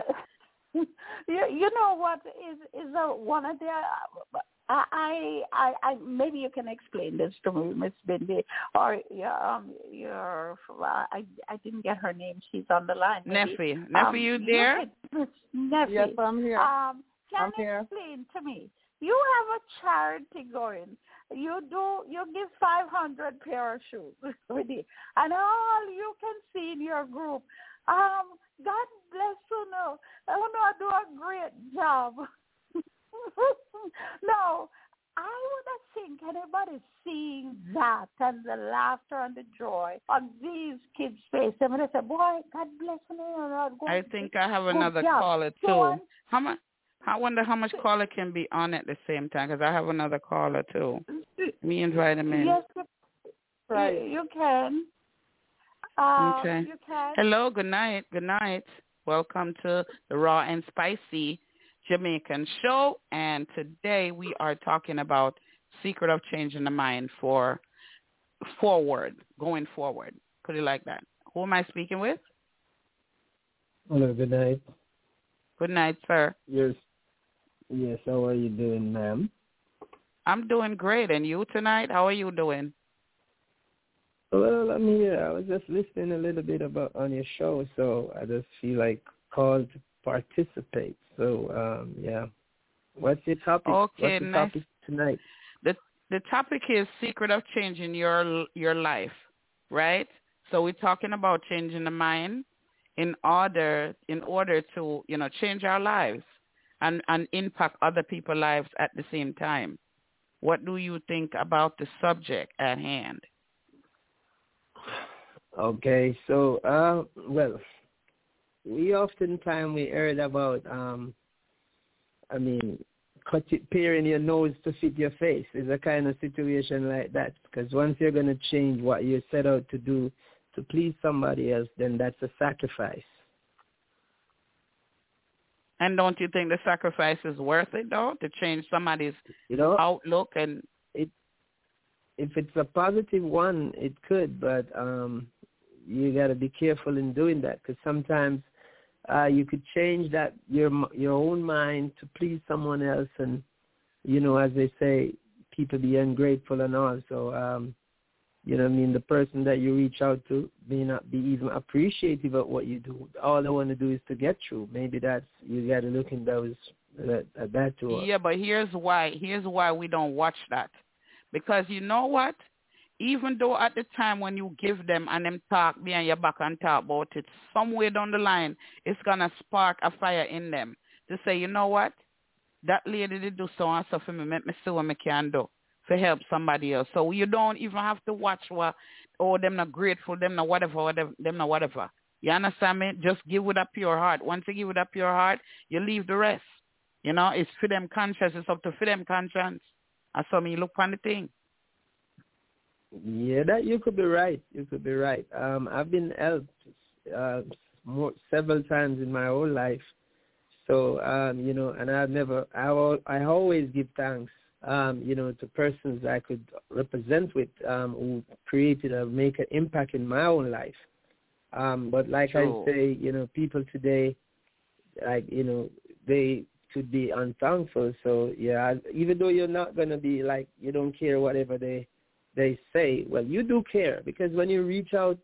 Know- <laughs> You, you know what is is a, one of the I, I I I maybe you can explain this to me, Miss Bindi, or your um your I I didn't get her name. She's on the line. maybe. Neffy. Neffy, Um, you there? Miss Neffy. Yes, I'm here. Um, can I'm you here. explain to me? You have a charity going. You do. You give five hundred pair of shoes <laughs> with it, and all you can see in your group. Um, God bless you. No, I know I do a great job. <laughs> no, I would think anybody seeing that and the laughter and the joy on these kids' faces, and they say, "Boy, God bless me." I think I have another caller too. How much? I wonder how much caller can be on at the same time because I have another caller too. <laughs> Me invite him in. Yes, right. You can. Uh, okay. You. Hello. Good night. Good night. Welcome to the Raw and Spicy Jamaican show. And today we are talking about secret of changing the mind for forward, going forward. Put it like that. Who am I speaking with? Hello. Good night. Good night, sir. Yes. Yes. How are you doing, ma'am? I'm doing great. And you tonight? How are you doing? Well, I'm here. I was just listening a little bit about on your show, so I just feel like called to participate. So, um, yeah. What's your topic? Okay, What's the nice. topic tonight? The the topic is secret of changing your your life, right? So we're talking about changing the mind in order in order to you know change our lives and and impact other people's lives at the same time. What do you think about the subject at hand? Okay, so uh, well, we oftentimes we heard about um, I mean, cut it, peering your nose to fit your face is a kind of situation like that. Because once you're going to change what you set out to do to please somebody else, then that's a sacrifice. And don't you think the sacrifice is worth it though to change somebody's you know outlook and it if it's a positive one it could but um you got to be careful in doing that because sometimes uh you could change that your your own mind to please someone else and you know as they say people be ungrateful and all so um you know, I mean, the person that you reach out to may not be even appreciative of what you do. All they want to do is to get through. Maybe that's you got to look in those at, at that too. Yeah, but here's why. Here's why we don't watch that, because you know what? Even though at the time when you give them and them talk behind your back and talk about it, somewhere down the line, it's gonna spark a fire in them to say, you know what? That lady did do so and so for me. Make me see what I can do to help somebody else. So you don't even have to watch what, oh, them not grateful, them not whatever, whatever, them not whatever. You understand me? Just give with a pure heart. Once you give with a pure heart, you leave the rest. You know, it's for them conscience. It's up to for them conscience. I saw me look on the thing. Yeah, that you could be right. You could be right. Um, I've been helped uh, more, several times in my whole life. So um, you know, and I've never, I, I always give thanks um, you know, to persons I could represent with um, who created or make an impact in my own life. Um, but like. I say, you know, people today, like, you know, they could be unthankful. So, yeah, even though you're not going to be like, you don't care whatever they they say, well, you do care because when you reach out,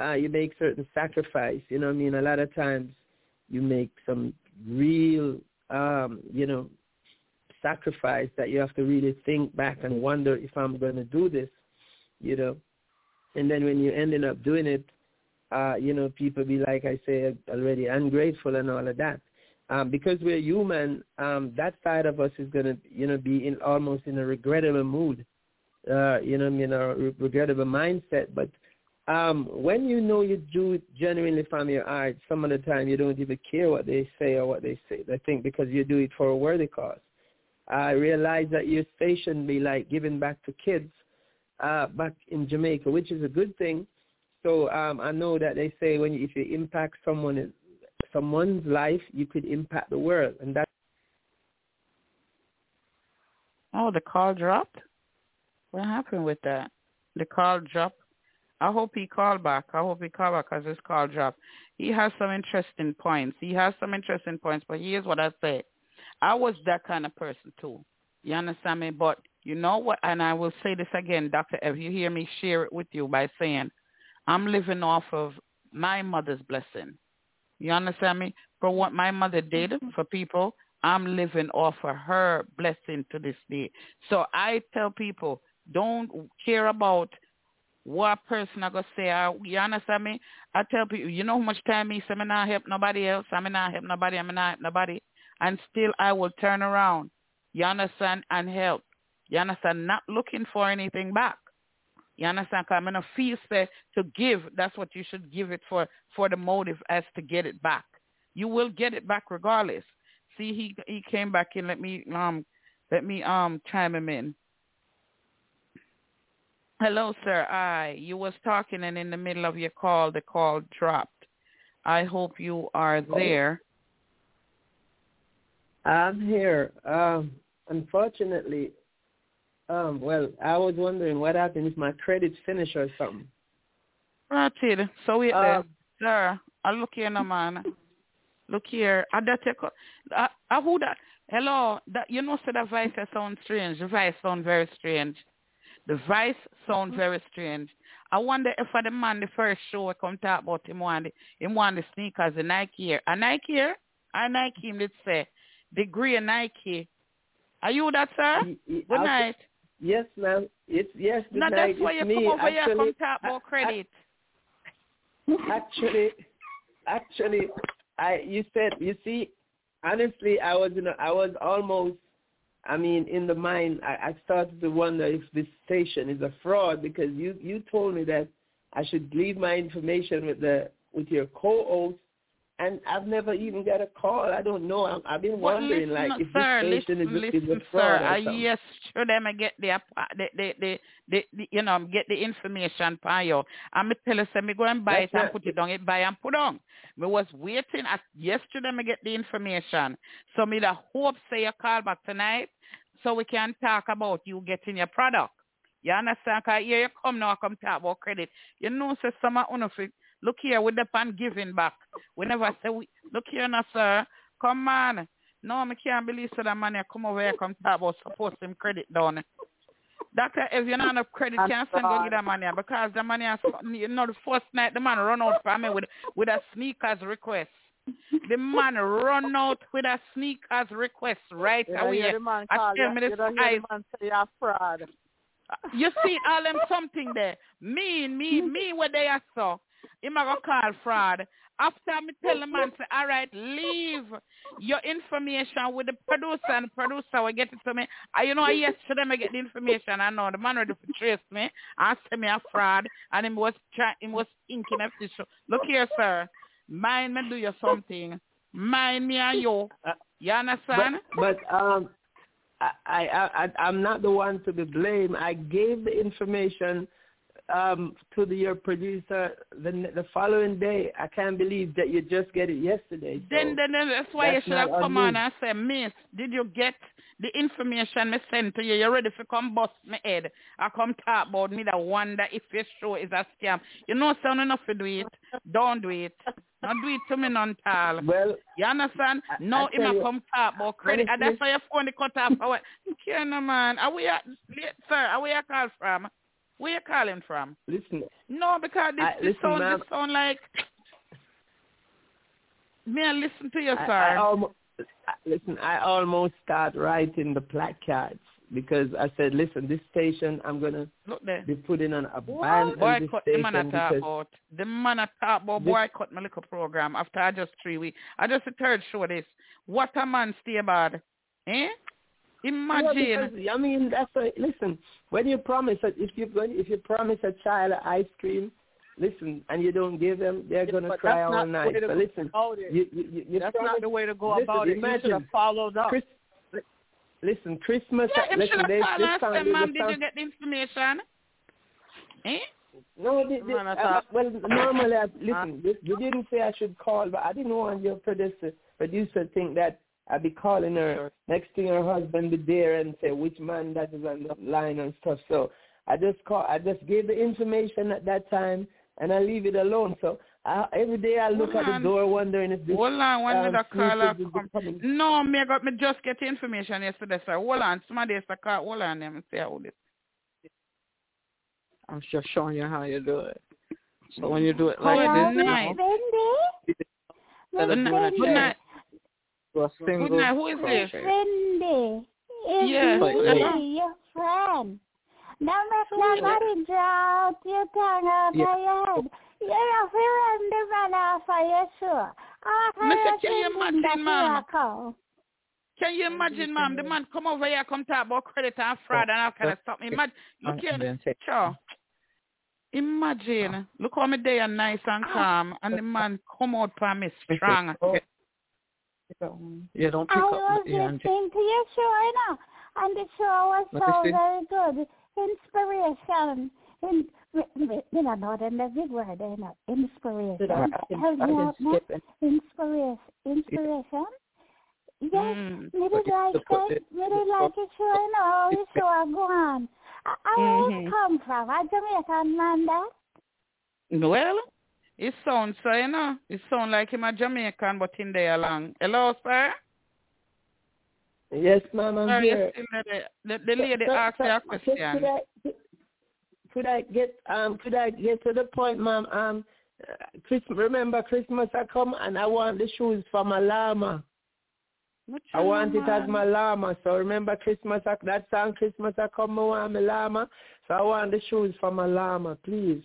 uh, you make certain sacrifice. You know I mean? A lot of times you make some real, um, you know, sacrifice that you have to really think back and wonder if I'm going to do this, you know. And then when you're ending up doing it, uh, you know, people be like I say already ungrateful and all of that. Um, because we're human, um, that side of us is going to, you know, be in almost in a regrettable mood, uh, you know, I mean, a regrettable mindset. But um, when you know you do it genuinely from your heart, some of the time you don't even care what they say or what they say. They think because you do it for a worthy cause. I realized that your station be like giving back to kids uh, back in Jamaica, which is a good thing. So um, I know that they say when you, if you impact someone someone's life, you could impact the world, and that. Oh, the call dropped. What happened with that? The call dropped. I hope he called back. I hope he called back because his call dropped. He has some interesting points. He has some interesting points, but here's what I say. I was that kind of person too. You understand me? But you know what? And I will say this again, Dr. If you hear me share it with you by saying, I'm living off of my mother's blessing. You understand me? For what my mother did Mm-hmm. for people, I'm living off of her blessing to this day. So I tell people, don't care about what person I go say, uh, you understand me? I tell people, you know how much time me say me not help nobody else, I me not help nobody, I me not help nobody, and still I will turn around, you understand, and help. You understand? Not looking for anything back. You understand? Cause I'm in a feel say to give, that's what you should give it for, for the motive as to get it back. You will get it back regardless. See, he he came back in. Let me um let me um chime him in. Hello, sir. I you was talking and in the middle of your call, the call dropped. I hope you are there. I'm here. Um, unfortunately, um, well, I was wondering what happened if my credits finished or something. Right, so wait there, Um, sir. I look here, no man. Look here. I that take. I, I who that? Hello. That you know, say the voice sound strange. The voice sound very strange. The voice sound mm-hmm. very strange. I wonder if for the man the first show I come talk about him want the, him want the sneakers, the Nike here. A Nike here? A Nike him did say. The grey Nike. Are you that sir? y- y- Good I'll- night. Yes, ma'am. It's yes. Good No, night. that's why it's you me. come over here actually, come talk about credit. actually, actually, I you said you see, honestly, I was in a, I was almost, I mean, in the mind, I, I started to wonder if this station is a fraud because you you told me that I should leave my information with the with your co-host, and I've never even got a call. I don't know. I'm, I've been But wondering listen, like if sir, this station listen, is, a, is listen, a fraud sir. or I something. yes, sure them I get the, appa- uh, the, the, the, the, the, you know, get the information for you. Me tell you, say me go and buy That's it and put it down. It buy and put on. Me was waiting at yesterday me get the information. So me the hope say you call back tonight so we can talk about you getting your product. You understand? Cause here you come now, come talk about credit. You know, say some of look here with the pan giving back. We never say we look here now, sir. Come on. No, I can't believe so that man here come over here come talk about support him credit down. Doctor, if you're not enough credit, I'm can't send go get that money here because the money, here, you know, the first night the man run out for me with with a sneakers request. The man run out with a sneakers request right You away. hear the man I tell you, me this you hear eyes. the man say you're fraud. You see all them something there. Me, me, me what they are so. Him a go call fraud. After me tell the man say, all right, leave your information with the producer and the producer will get it to me. I, you know, yesterday I get the information. I know the man ready to trace me and say me a fraud and him was try, him was thinking of this. Look here, sir. Mind me do you something. Mind me and you. You understand? But, but um, I, I, I, I'm not the one to be blamed. I gave the information um, to the, your producer the the following day. I can't believe that you just get it yesterday. So Then, then, then that's why that's you should have come on and say, Miss, did you get the information me sent to you? You ready for come bust me head? I come talk about me that wonder if your show is a scam. You know, son enough to do it. Don't do it. Don't do it to me none tall. well, You understand? I- No, I him come talk about credit. And that's why your phone cut off. Our, okay, no, man. Are we, at, sir, are we a call from? Where you calling from? listen. No, because this, I- this listen, sound ma'am. this sound like me. I listen to you, sir. I almost, listen, I almost start writing the placards because I said, listen, this station, I'm gonna be putting on a ban Boycott the man I talk about. The man I talk about boycott my little program after just three weeks. I just the third show this. What a man stay bad. Eh? Imagine. Yeah, because, I mean, that's a, listen. When you promise that if you if you promise a child ice cream, listen, and you don't give them, they're Yeah, gonna cry all night. But listen, you, you, you, you That's promise, not the way to go listen, about it. You should have imagine, followed up. Chris, listen, Christmas. yeah, listen, they, have called and time, said, this ma'am, did you get the information? Eh? No, they, they, uh, well, normally, I, listen, you, you didn't say I should call, but I didn't want your producer producer think that I'd be calling her. Sure. Next thing, her husband be there and say which man that is on the line and stuff. So I just call, I just gave the information at that time, and I leave it alone. So I, every day I look Hold at on. the door wondering if this Hold on, when um, did the caller sneakers come? coming. No, me got me just get the information yesterday, sir. Hold on, somebody has to call. Hold on, let me see how this. I'm just showing you how you do it. So when you do it like Hello, this, you night. know, instead of Good a night. Good night. do a single Good night. Who is this? crochet. Wendy. It's Yeah. Wait, wait. me, your friend. Don't make nobody draw out your tongue out Yeah. of your head. You're a friend the man off for you, sure. Oh, Mr. Can you imagine, ma'am? Can you imagine, ma'am? The man come over here, come talk about credit and fraud and all kind of stuff. Imagine, look And here, then sure. Imagine, look how me day are nice and ah. calm, and the man come out for me strong. You don't pick I up. was Yeah, listening to your show, you know, and the show was Let so very good. Inspiration. In, you know, not in the big word, you know, inspiration. I can, Help I me can out now. skip it. Inspiration. Inspiration. Yes, Mm. me But did like it's the- it. Me did like it, sure, you know, the show I go on. I, I where Mhm. it come from? A Jamaican man that? Well, it sounds so, you know. It sounds like him a Jamaican, but in there along. Hello, sir. Yes, ma'am, I'm Sir, here. still there? The, the lady So- asked so- a Could, question. I, could I get um could I get to the point, ma'am? Um, uh, Christmas. Remember, Christmas I come and I want the shoes for my llama. I want it as my llama. So remember Christmas I- that song Christmas I come I want my llama. So I want the shoes for my llama, please.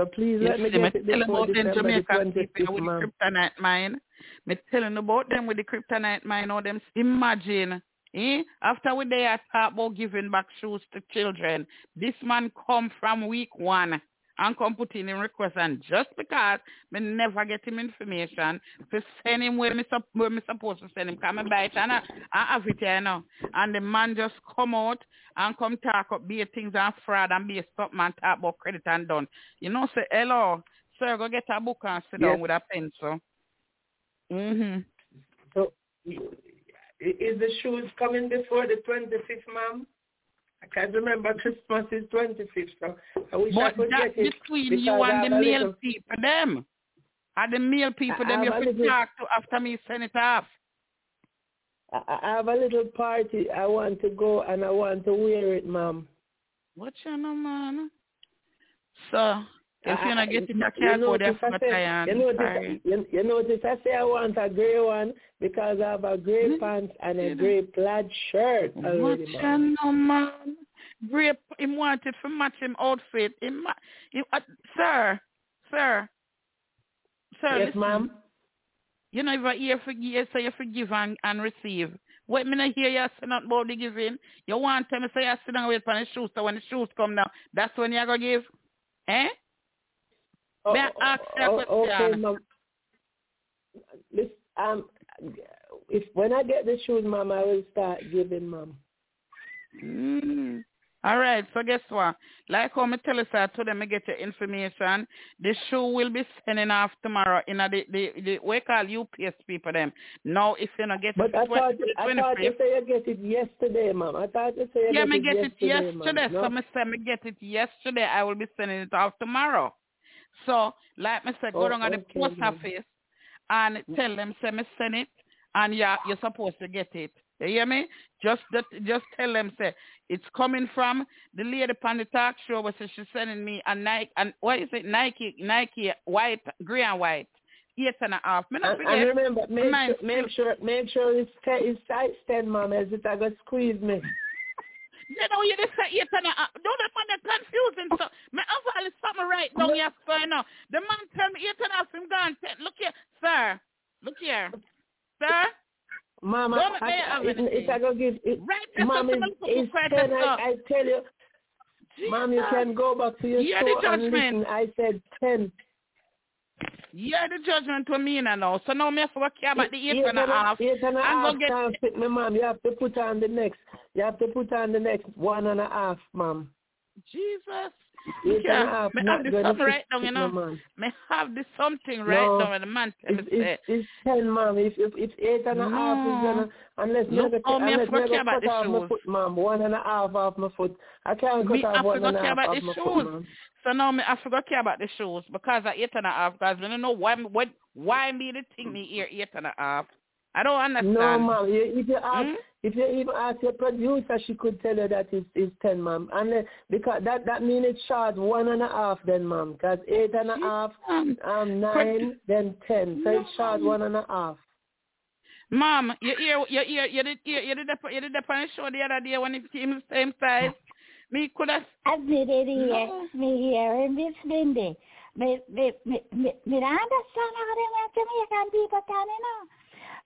So please You let me see, me get it tell before about them Jamaican people with the kryptonite mine. Me telling about them with the kryptonite mine. All them imagine, eh? After we they are talk about giving back shoes to children, this man come from week one and come put in a request, and just because me never get him information to send him where me sup- where me supposed to send him, come and buy it and I, I have it here now. And the man just come out and come talk up be a things and fraud and be a stop man talk about credit and done. You know, say hello, sir, go get a book and sit Yes. down with a pencil. Mm-hmm. So is the shoes coming before the twenty fifth, ma'am? I can't remember Christmas is twenty fifth, so I wish I could that's get it. between you and the male little- people, them. And the male people, I them you could little- talk to after me send it off. I I have a little party. I want to go and I want to wear it, ma'am. What you know, man? So, if I- you're not I- getting a you car go there notice I for you notice, sorry. you, you notice I say I want a grey one because I have a grey Mm. pants and a Yeah. grey plaid shirt What already, you know, man? Grape, him wanted to match him outfit. Him, him, uh, sir, sir, sir, Yes, listen. ma'am. You know, if I hear forgive, so you forgive and, and receive. What me not hear you say not about the giving. You want to me say you sit down wait for the shoes, so when the shoes come now, that's when you're gonna give. Eh? Oh, I ask oh, oh, Okay. Listen, um, if when I get the shoes, Mom, I will start giving, ma'am. Mm. All right, so guess what? Like how me tell you, sir, to them, I get your information. The shoe will be sending off tomorrow in a, the, the, the, we call UPS people them. Now, if you not get But it I thought the I thought you 25th, say you get it yesterday, ma'am. I thought you say you yeah, get me get it yesterday, yesterday. ma'am. No? So me say me get it yesterday. I will be sending it off tomorrow. So, like me say, go Oh, down at the post office and tell them, say me send it, and yeah, you're supposed to get it. You hear me? Just that, just tell them, say it's coming from the lady on the talk show. But she's sending me a Nike, and what is it? Nike, Nike white, gray and white, eight and a half. Me not And, and remember, make sure, make sure, make sure it's it's size ten, ma'am. as it I go squeeze me. You know, you just say eight and a half. Uh, don't let me confusing. So, have all this something right down here, so you know. The man tell me eight and a half, him gone ten. Look here, sir. Look here, sir. Mama, Don't I, I, it, anything. I go give it. Right so it's, ten. and I. I tell you, Mom, you Jesus. can go back to your Hear store and listen. I said ten. Yeah, the judgment to me now. So now me have to work here about the eight and a half. Eight and a half get- can't fit me, ma'am. You have to put on the next. You have to put on the next one and a half, ma'am. Jesus. Eight yeah, and a half. me not have this something right down, you know. ma'am. Me have this something right No. down and the man tell me It's, say, it's, it's ten, ma'am. If if if eight and a half is gonna unless me how oh, me unless forget me about cut the off my shoes. foot, ma'am. One and a half off my foot. I can't cut Me off one and a care half off my shoes. foot, ma'am. So now me I forgot care about the shoes because I eight and a half because we don't know why what why me the thing me here eight and a half. I don't understand. No, ma'am. You, if you ask, Hmm? if you even ask your producer, she could tell you that it's, it's ten, ma'am. And uh, because that that means it's short one and a half, then, ma'am. Because eight and a half, Um, um, nine, then ten. So it's short one and a half. Mom, you hear you hear you did hear you did the you did the on the show the other day when it came same size. Me could have. Admit it here. No. Me here in Miss Mindy. Me, me, me, me, me don't understand how them are Jamaican people can, you know.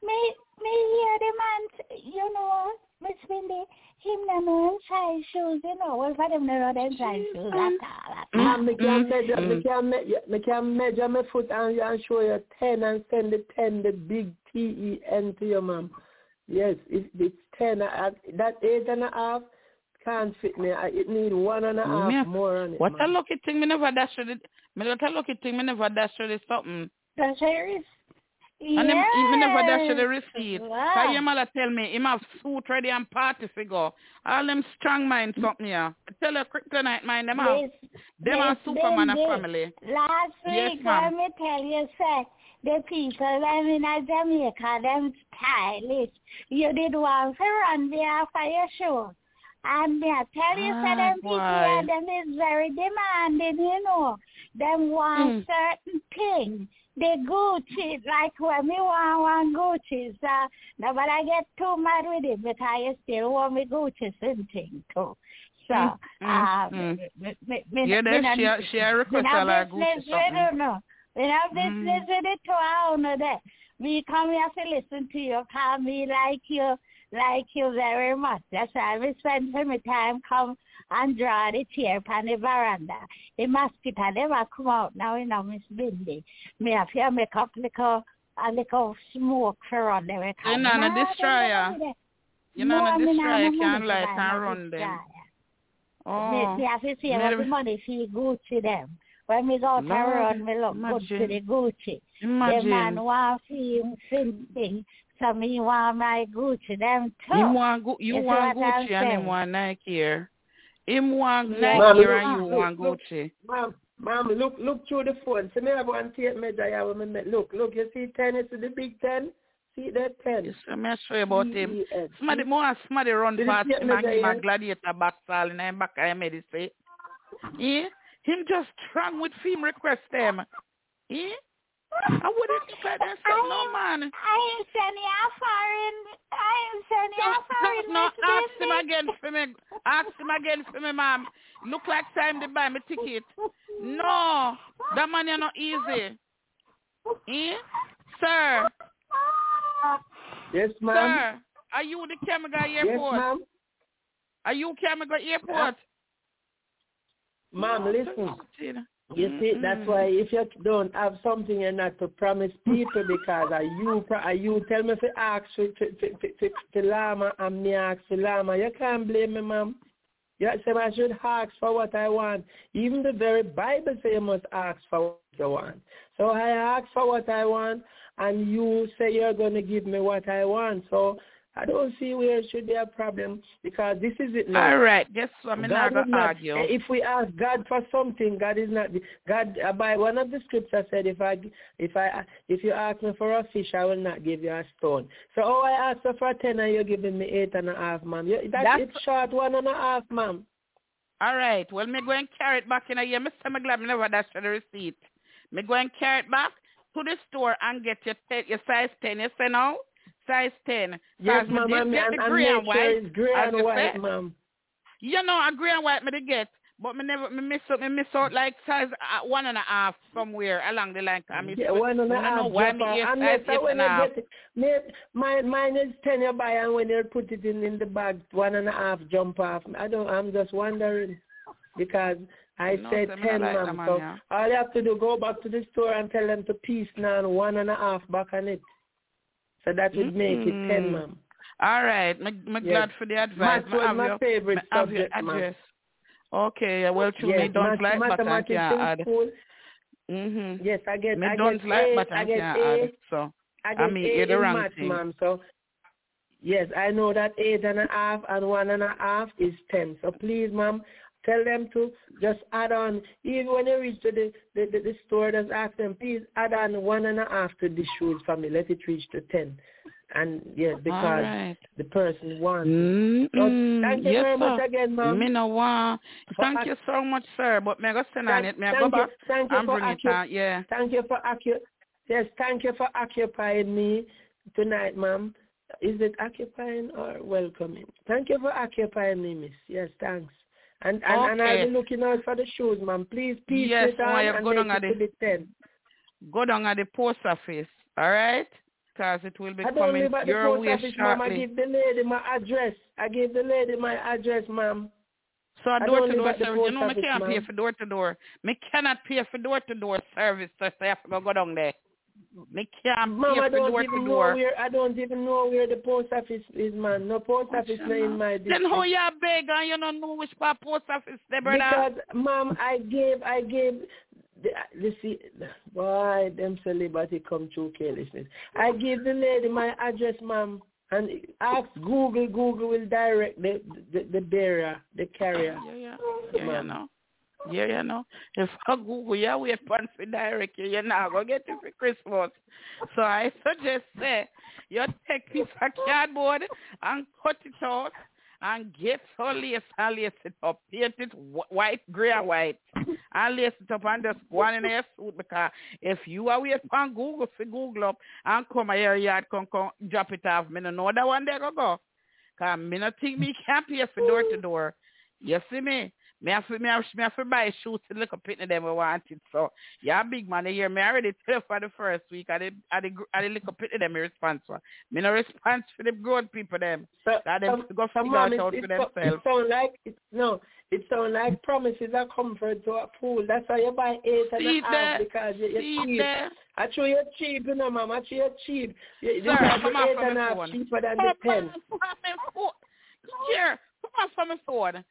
Me, me hear the man, you know, Miss Mindy, him no know them size shoes, you know. Well, for them no know them size shoes at all. at all. Ma'am, me can Mm, measure, me mm. can measure, me can measure my foot and, and show you ten and send the ten, the big T E N to you, ma'am. Yes, it, it's ten. I, that eight and a half can't fit me. I, it need one and a half Yeah. more on it. What a lucky thing me never dash with it. Me what a lucky thing me never dash with it something. The And them, me never dash with the Yes. receipt. Wow. Cause mother tell me him have suit ready and party figure. All them strong mind something here. Tell her kryptonite mind them have. Them are Superman and family. Last Yes, week, let me tell you, sir, the people them in Jamaica, them stylish. You did one for run there for your show. And me I tell you, sir, Ah, them people, boy. them is very demanding, you know. Them want Mm. certain thing. The Gucci, like when me want one Gucci, so nobody get too mad with it because you still want me Gucci same thing too. So, Mm, mm, uh, mm. me, me, me, Yeah, me not- she she a request we a have like Gucci something. it, no. We have Mm. business with it too, I don't know that. We come here to listen to you, call me like you, like you very much. That's why we spend some time come and draw the chair upon the veranda. The mosquito never come out now, you know, Miss Bindi. Me have here make up little, a little smoke for on there. You come. know, no Nah, destroyer. never do that. You know, No, no me nah destroyer no can money light and run them. Oh, Me, have to see what the money for Gucci them. When me go to run, me look good to the Gucci. The imagine. man want him something, so me want my Gucci them too. Him want you You want Gucci and him want Nike here. Him want Yeah. Nike here and you look, want look. Gucci. Ma'am, ma'am, look, look through the phone. See me have one tape measure here me. Look, look, you see ten, you see the big ten? See that ten? Yes, I'm not sure about him. Somebody more somebody run past him and give a gladiator back all in him back I made it say. Yeah? Him just strong with film request them. Yeah? I wouldn't look like that stuff, no man. I ain't sending you foreign. I ain't sending you foreign. No, Miss ask him again for me. Ask him again for me, ma'am. Look like time to buy me ticket. No, that man is not easy. Eh? Sir, Yes, ma'am. sir, are you the Kamiga Yes, airport? ma'am. are you Kamiga airport? Ma'am, listen. You see, that's mm-hmm. why if you don't have something you're not to promise people because are you are you tell me to ask for to, to, to, to, to Lama and me ask for Lama. You can't blame me, ma'am. You say I should ask for what I want. Even the very Bible say you must ask for what you want. So I ask for what I want and you say you're going to give me what I want. So I don't see where it should be a problem because this is it now. All right, guess what? I'm not going to argue. if we ask God for something, God is not God. Uh, by one of the scriptures said, if I if I if you ask me for a fish, I will not give you a stone. So oh, I asked for a ten, and you're giving me eight and a half, ma'am. You, that, That's- it's short one and a half, ma'am. All right. Well, me go and carry it back in a year. Mr. Glad me never dash the receipt. Me go and carry it back to the store and get your your size ten. You say now? Size ten. Yes, Cause me ma'am, did get the gray and white. it's gray and white, ma'am. You know, a gray and white me to get, but me never me miss out. Me miss out like size uh, one and a half somewhere along the line. I mean, Yeah, one and don't know why me off. size later and a you get it, mine, mine is ten you buy, and when you put it in in the bag, one and a half jump off. I don't. I'm just wondering because I No, said sir, me not ten, like ma'am. So all you have to do go back to the store and tell them to piece now one and a half back on it. So that would make it ten, Mm. ma'am. All right. Yes. glad for the advice. Maths Me was my your- favorite subject, ma'am. Okay, well, to Yes, me, don't math- like but I can't add. school. Mm-hmm. Yes, I get. Me I don't get like A, but I I can't add. So, I I get mean, A you're the wrong maths, thing. ma'am. So yes, I know that eight and a half and one and a half is ten. So please, ma'am, tell them to just add on. Even when you reach to the the, the, the store, just ask them, please add on one and a half to the shoes for me. Let it reach to ten. And yes, all because right. the person wants. Mm-mm. So thank you yes, very much again, ma'am. Me no want. For Thank ac- you so much, sir. But me go send on it. Me go you, back thank you for it. Yeah. Thank you for occu- Yes, thank you for occupying me tonight, ma'am. Is it occupying or welcoming? Thank you for occupying me, miss. Yes, thanks. And and, and I'll Okay. be looking out for the shoes, ma'am. Please, please Yes, sit why you and go down at the- the 10. Go down at the post office, all right? Because it will be I don't coming live at the post office, ma'am. I give the lady my address. I give the lady my address, ma'am. So a I door don't to door the service, you know, me office, can't pay for door to door. Me cannot pay for door to door service, so I have to go down there. Me can't Ma'am, pay I don't even know where I don't even know where the post office is, man. No post office no in my district. Then how you beg and you don't know which part post office there, brother? Because, ma'am, I gave, I gave, the, the see, why them liberty come through carelessness. I gave the lady my address, ma'am, and ask Google. Google will direct the the, the bearer, the carrier. Yeah, yeah, yeah, you Ma'am. know. Yeah, you know. If I Google you wait for for direct you, you're not gonna get it for Christmas. So I suggest say you take of cardboard and cut it out and get some lace and lace it up. Paint it wh- white, grey and white. And lace it up and just go on in your suit because if you are wait for Google for Google up and come here yard come, come drop it off, me no know that one there go go. Cause me not think me can pay for door to door. You see me? Me have to, me have, me have to buy shoes to look up in them we want it. So, yeah, big man here. Me already <laughs> tell for the first week. I did, I did, I did look up in them me response for. Me no response for the grown people them. So, That them um, go figure it out for themselves. it sound like it, no. It sound like promises are comfort to a fool. That's why you buy eight and See a half because you, you're cheap. there? I show you cheap, you know, ma'am. I show you cheap. You, Sir, because come eight and a half cheaper than Come the ten. on, come on, my phone. Here, come off from the phone.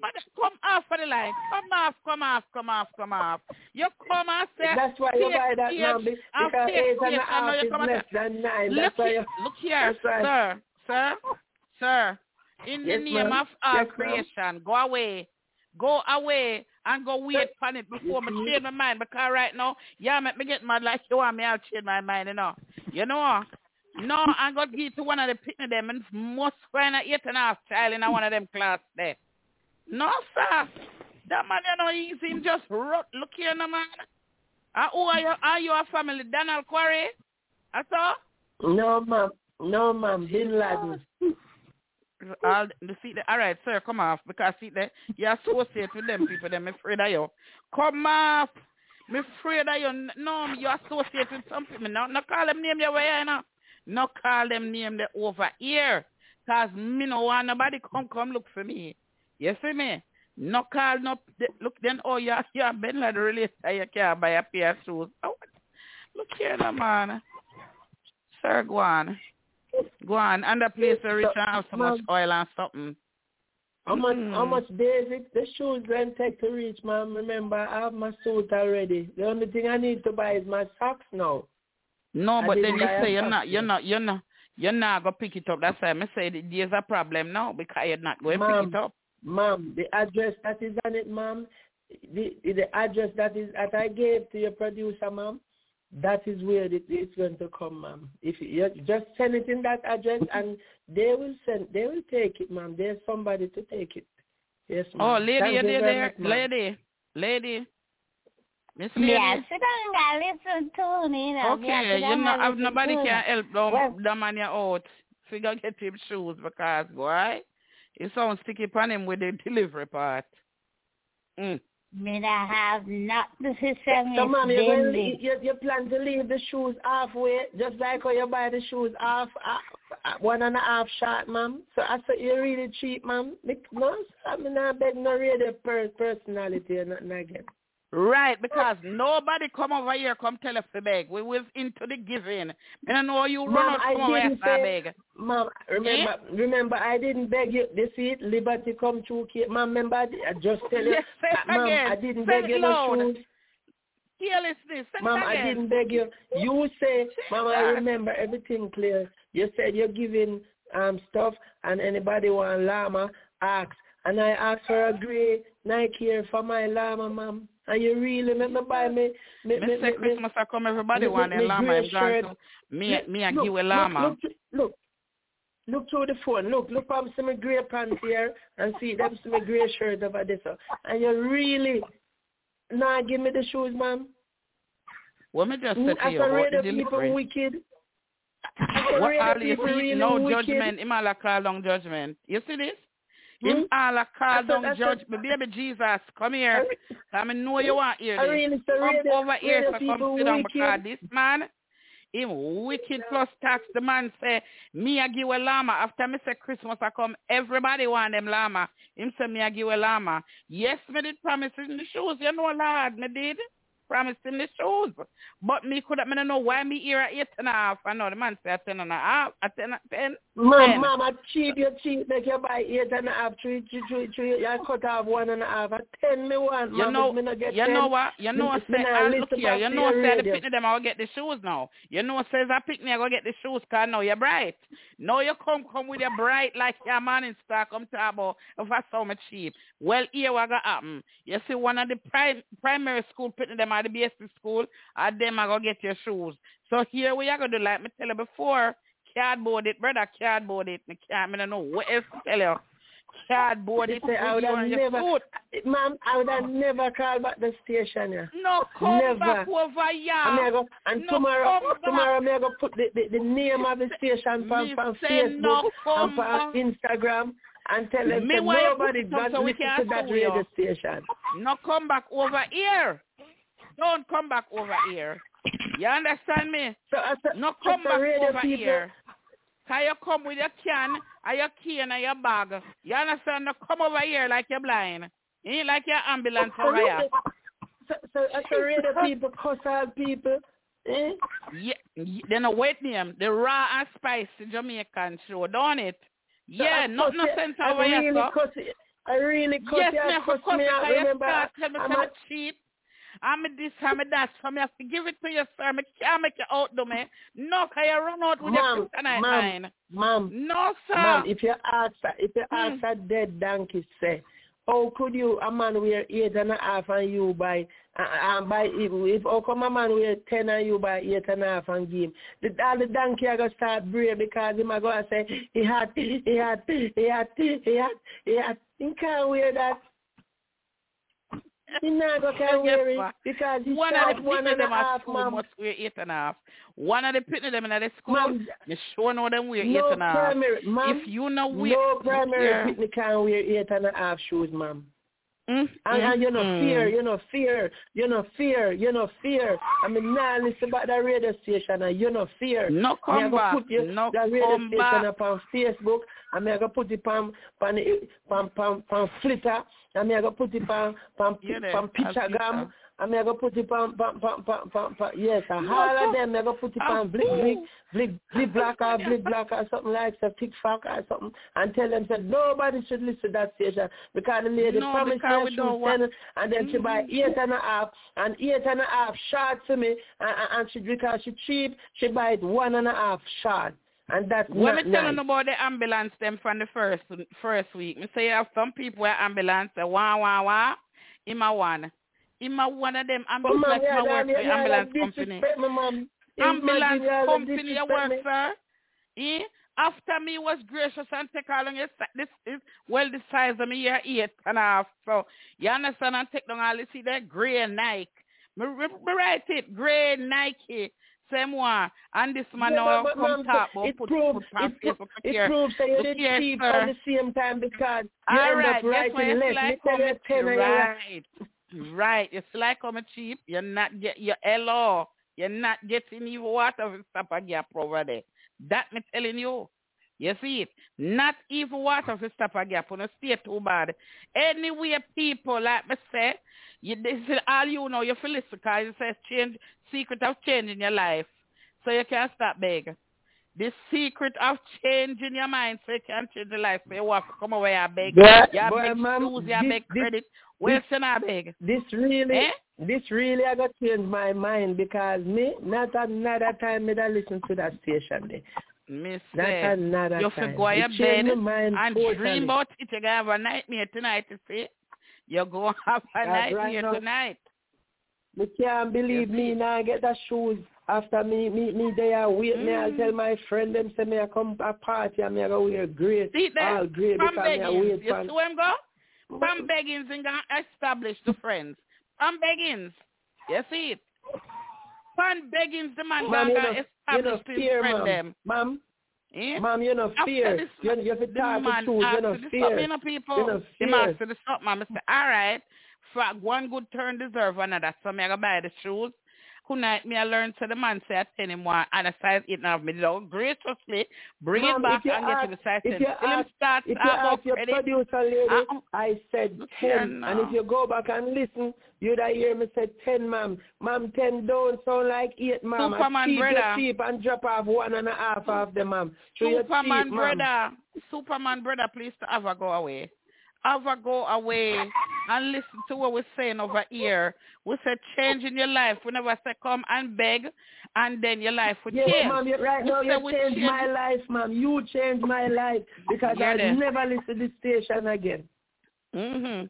But come off for the line. Come off, come off, come off, come off. You come and say, That's why you buy that, ma'am. Because take and page." know half is less than nine. Look here, look here, sir, sir, sir. In the name of Yes, creation, go away. Go away and go wait for it before me mm-hmm. change my mind. Because right now, yeah, make me get mad like you want me, I'll change my mind, you know. You know? No, I'm going to give to one of the picking them and must find a eight and a half child in one of them class there. No, sir. That man, you know, he's him just rot. Look here, no, man. Uh, who are you? Are you a family? Donald Quarrie? I saw? No, ma'am. No, ma'am. Bin Laden. All the see the all right, sir, come off because see that you associate with them people. Them afraid of you. Come off. Me afraid of you. No, you associate with some people. No, no call them name your way, you know. No call them name the over here. Cause me no want nobody come come look for me. You see me? No call no look then oh you you have been like really you can't buy a pair of shoes. Oh, look here no man. Sir, go on. Go on. And the place where rich and have so much oil and something. How much? Mm. How much days it the shoes then take to reach, ma'am? Remember, I have my suit already. The only thing I need to buy is my socks now. No, I but then you say you're not, you're not, you're not, you're not gonna pick it up. That's why I say there's a problem now because you're not going to pick it up. Ma'am, the address that is on it, ma'am, the the address that is that I gave to your producer, ma'am, that is where it, it's going to come, ma'am. If you you just send it in that address, and they will send, they will take it, ma'am. There's somebody to take it. Yes, ma'am. Oh, lady, Thank you're there, there, much, lady, lady, Miss Lady. Yes, sit down and listen to me. You know. Okay, sit you know, and have listen nobody can help them, Well- the man you out. Figure get him shoes because boy, it sounds sticky upon him with the delivery part. Mm. Me not have nothing to say, So, Miss ma'am, you, will, Bindy. you, you plan to leave the shoes halfway, just like how you buy the shoes half, uh, one and a half short, ma'am. So I said you're really cheap, ma'am. Bec- No, I mean, I beg no radio per- personality or nothing again. Right, because nobody come over here come tell us to beg. We was into the giving. And I know you run out come over here didn't to say, beg. ma'am, remember, remember, I didn't beg you. This is liberty come true, kid. Ma'am, remember, I just tell you, <laughs> Yes, uh, again. I didn't Say beg you loud. no shoes. Carelessness. It I didn't beg you. You say, Mom, I remember everything clear. You said you're giving um stuff, and anybody want llama, ask. And I asked for a grey Nike here for my llama, ma'am. And you really make me buy me. me, Me me, say me, me Christmas I come everybody me- want me- a llama gone to me me I look, give a llama. Look, look, look through the phone. Look, look on some grey pants here and see them some grey shirt over there. So. And you really not give me the shoes, ma'am. What me just Mm, said to you about radio the people wicked. What all you see? really No wicked. judgment. Him all a call long judgment. You see this? Him all a call down I judge me. Baby Jesus, come here. I mean, know you want I this. Come over here so come sit down because this man, him wicked plus tax. The man say, me I give a llama. After me say Christmas I come, everybody want them llama. Him say me I give a llama. Yes, me did promise in the shoes. You know, Lord, me did. Promise in the shoes. But me could me don't know why me here at eight and a half. I know the man say at ten and a half. At ten, ten. Mom, Ten. mom, I cheat, you cheat, make you buy eight and a half, three, three, three, three, you cut off one and a half, at ten me want, You mom, know, me get you 10, know what? You know, me- say, I look here. You know, your say the picnic them, I'll get the shoes now. You know, what, says I picnic, I go get the shoes, cause now you're bright. Now you come, come with your bright like your man in stock. Come talk about if I saw me cheap. Well, here what got happen. You see, one of the pri- primary school picnic them at the BSC school, and them I go get your shoes. So here we are gonna do like me tell you before. Cardboard it, brother, cardboard it. Me can't, me don't know what else to tell you. Cardboard it. Say, I would have never, foot. mom, I would have never called back the station, yeah. No, come Never. back over here. And, go, and No, tomorrow, back. tomorrow me a go put the, the, the name of the station from, from Facebook no, and from. Instagram and tell them Me nobody got so we listen to that radio station. No, come back over here. Don't come back over here. You understand me? So uh, I said, No, come back over people, here. Can you come with your can and your key and uh, your bag? You understand? No, come over here like you're blind. You ain't like your ambulance so over here. So, so I said, radio people, cuss out people. Eh? Yeah, y- they know wait name. The raw and spicy Jamaican show, don't it? So Yeah, not no sense over here, really you- I really cuss Yes, you, I have to cuss cut me it. out. I Remember, tell me I'm a- cheat. I'm a this, I'm a that. So me have to give it to you, sir. I can't make you out, do me. No, can you run out with Ma'am, your kryptonite ma'am, line? ma'am, No, sir. ma'am, if you ask, if you Hmm. ask a dead donkey, say, how could you, a man wear eight and a half and you buy, uh, uh, buy, if, if, how come a man wear ten and you buy eight and a half and give him? The, all the donkey are going to start brave because him are going to say, he had, he had, he had, he had, he had, he can't wear that. He not going to wear because he One of the one and them at half, school ma'am. must wear eight and a half. One of the pitney them in the school, Ma'am, you sure know them wear eight no and a half. primary, ma'am, If you know wear, no primary yeah. picnic can wear eight and a half shoes, ma'am. Mm, And, mm, and you know mm. fear, you know fear, you know fear, you know fear. I mean now listen about the radio station and you know fear. No come back. put you, No the radio come station back. up on Facebook and me I go put it on on on on, on Flitter and me I go put it on on, on on Pictogram Flitter. and me I go put it on on on on, on, on yes, and No, all so- of them me I go put it Ah, on Blick Blick. Blick Blick Black ah, or Blick Black or something like that, TikTok or ah, something and tell them that nobody should listen to that station because the lady No, promised we she would send and then she buy mm-hmm. eight and a half and eight and a half short to me and, and- and she because she cheap she buy it one and a half short and that's When not me telling nice. about the ambulance them from the first first week, me say you have some people where ambulance say wah wah wah. Him a one. Him a one of them ambulance mom, like yeah, work yeah, for yeah, ambulance company. disrespect me, mom. Ambulance company you work, sir. Eh? After me was gracious and take along si- this is well the size of me here eight and a half. So you understand and take down all you see that grey Nike. Me, me, me write it, grey Nike. Same one. And this man Yeah, now but- come mom, talk about it put, proves put on it, pro- it here. proves that you did here, cheap at the same time because you All end right, up writing less. like Me tell you ten right, right. You feel like I'm cheap. You're not get your LO. You're not getting even water with stop a gap over there. That me telling you. You see it? Not even water for stop a gap. You stay too bad. Anyway, people like me say, you this is all you know. You feel listen because it says change secret of changing your life, so you can't stop begging. The secret of changing your mind so you can change your life. So you have to come away and beg. But- you beg ma'am, shoes, you this- beg this- credit. Where's your not beg? This really, Eh? this really I got change my mind because me not another time me that listen to that station there. Miss Not another you time. should go It your bed mind and totally. dream about it. To have a nightmare tonight, you see. You're going <laughs> to have a right nightmare now. tonight. Me can't believe You me now get the shoes after me me me there wait me I Mm. tell my friend them say me I come a party and me I go wear grey all grey because me I wait you see where I'm go? From Beggins and establish the friends. From Beggins, you see it? From Beggins, the man Ma'am, you gonna you know establish his fear friend ma'am them. ma'am Eh? Mom, you know fear. this, You, you have to the talk the man truth. You know fear. something, you know, people. You know The fear. man asked me this something. I said, all right, for one good turn deserve another. So me I go buy the shoes. Tonight me I learned to the man say I tell him one and a size eight and a half me dog graciously bring Mom, it back and get to the size if you ask- start If you ask your credit. producer lady, Uh-uh. I said ten, and if you go back and listen, you'd hear me say ten, ma'am. Ma'am, ten don't sound like eight, ma'am. Superman I brother. cheap and drop off one and a half of the ma'am. So Superman cheap, brother, Superman brother, please to have a go away. A go away and listen to what we're saying over here. We say change in your life. We never say come and beg and then your life will Yes, change. ma'am. You, right We now, you we changed change- my life, ma'am. You changed my life because Yeah, I then. never listen to this station again. Mhm.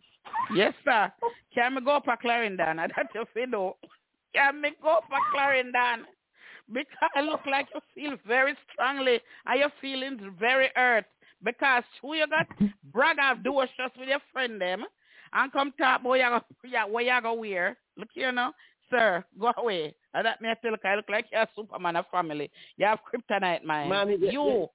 Yes, sir. Can me go up a Clarendon? <laughs> I don't know if you know. Can me go up a Clarendon? Because I look like you feel very strongly and your feelings very hurt. Because who you got brag off do just with your friend them and come talk about you go, yeah, what you go wear. Look here now. Sir, go away. And that me I tell you, I look like you're a Superman of family. You have kryptonite mind. Ma'am, you- you.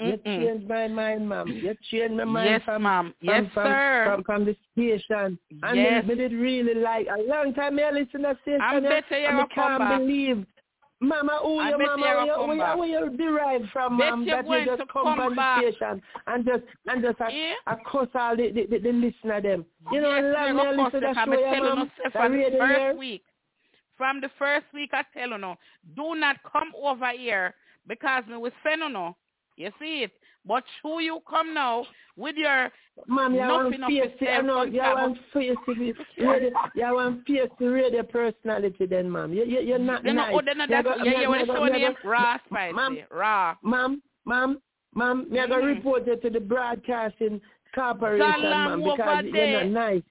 You changed my mind, ma'am. You changed my mind Yes, from, ma'am. from, Yes, from, sir. From, from the station. And Yes. me, me did really like, a long time I listen to station. I'm better you me can't back. believe. Mama, who I you, mama, where you, back. you- you derived from, ma'am, that you just come come back. the station and just, and just a, Yeah. a cuss all the, the, the, the listener them. You know, yes, long me go listen to that show, yeah, ma'am. from the first here. week. From the first week, I tell you no, do not come over here because me will send you no. You see it? But who you come now with your Ma'am, you want nothing of face the, yourself you want the radio, you want face the radio personality then, ma'am. You, you, you're not you know, nice. oh, then You that's, go- yeah, you yeah, you you go- show you name go- raw Ma'am, spicy, raw. Ma'am, ma'am, ma'am, me mm-hmm. Mhm. to report you to the broadcasting corporation, ma'am, because you're not nice.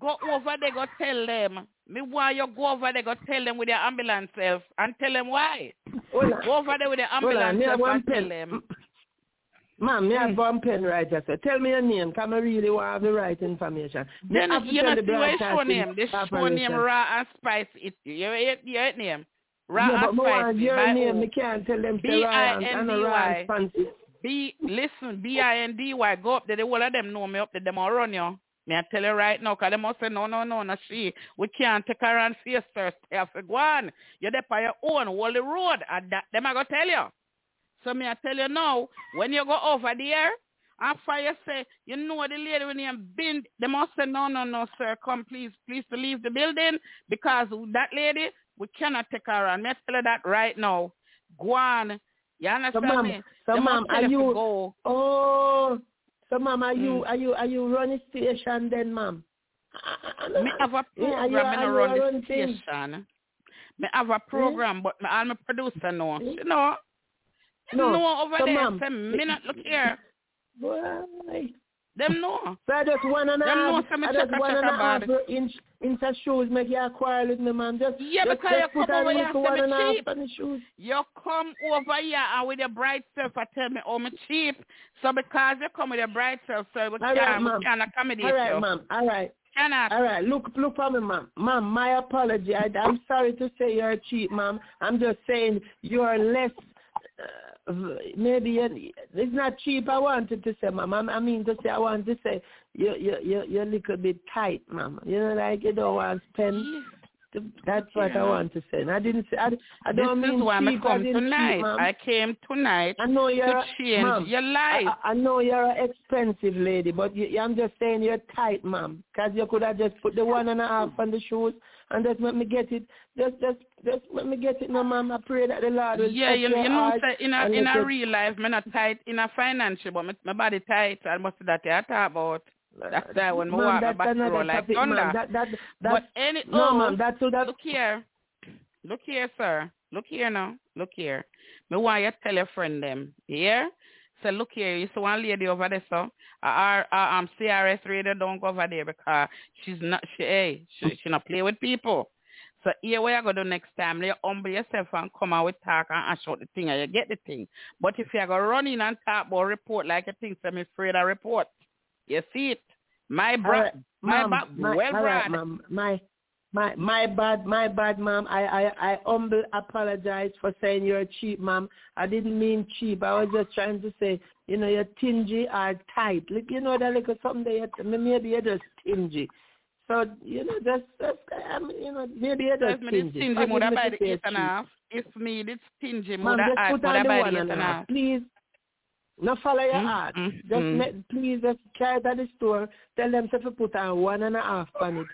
Go over there, go tell them. Me want you go over there, go tell them with your ambulance self and tell them why. Hold on. Go over there with the ambulance have self and tell them. Ma'am, me have Mm. right here. So tell me your name, because I really want the right information. Me Then have to you know the see where show name. This show name raw and spicy. It your, hear your name. Raw but and me spicy. your name, me can't tell them say Ryan and a Ryan B-I-N-D-Y. B listen, B I N D Y go up there, the whole of them know me up there, them all run you. Me I tell you right now, 'cause they must say, no, no, no, no, she. We can't take her on face first. Stay off the go on. You're there by your own, hold the road. And that, them I go tell you. So me I tell you now, when you go over there, after you say, you know the lady when you been, they must say, no, no, no, sir, come please, please to leave the building because that lady, we cannot take her on. Me I tell you that right now. Go on. You So, understand ma'am, me? so, They ma'am, are you, go. oh, so, ma'am, are you, Mm. are you, are you running station then, mom? I- I- I- Me have a Yeah, program, me are no run a the run thing? station. Me have a program, but me all my producer know. Mm. You know? No, know over so, there. ma'am, Say, me not look here. Boy. Them know. So I just one and Them know half, some I just one and a half inch inch of shoes make you quarrel with me, man. Just Yeah, just, because you come over here and say me a cheap. on the shoes. You come over here and with your bright self and tell me, oh, me cheap. So because you come with your bright self, so we All right, can't, ma'am. can't accommodate All right, you. ma'am. All right. Cannot. All right, look, look for me, ma'am. Ma'am, my apology. I, I'm sorry to say you're cheap, ma'am. I'm just saying you're less. Maybe it's not cheap. I wanted to say, ma'am. I, I mean to say, I want to say you you you you're a little bit tight, ma'am. You know, like you don't want to spend. That's what I Yeah. want to say. And I didn't say. I, I This don't mean is why I cheap. I come didn't tonight. cheap. I came tonight I know you're to change ma'am, your life. I, I know you're an expensive lady, but you, I'm just saying you're tight, ma'am. Because you could have just put the one and a half on the shoes and just let me get it. Just, just, just let me get it, no, ma'am. I pray that the Lord will Yeah, you, you know, say in a in a real life, me not tight in a financial, but my, my body tight. I must that you talk about. That's why when Ma'am, walk, my back roll like topic, thunder. That, that, that's, but any no, oh, ma'am. That's so that. look here, look here, sir. Look here now. Look here. Me want you tell your friend them. Yeah. So look here, you see one lady over there, so our, our um CRS radio don't go over there because she's not she hey, she she not play with people. So here what you gonna do next time, you humble yourself and come out with talk and ask out the thing and you get the thing. But if you go run in and talk about report like a thing, so I'm afraid of report. You see it? My bro right, my ma'am, my, well all right, ma'am. My, My my bad, my bad, ma'am. I I I humble apologize for saying you're cheap, ma'am. I didn't mean cheap. I was just trying to say, you know, you're stingy or tight. Like you know that little something that you're, maybe you're just stingy. So you know, just just um, you know, maybe you're just stingy. Stingy, would I buy the eight and a half? If me, it's stingy, would Ma'am, I just put on the buy one the eight and a half, half? please. No follow your Mm, heart. mm, Just mm. make, please just try it at the store. Tell them to put on one and a half on it,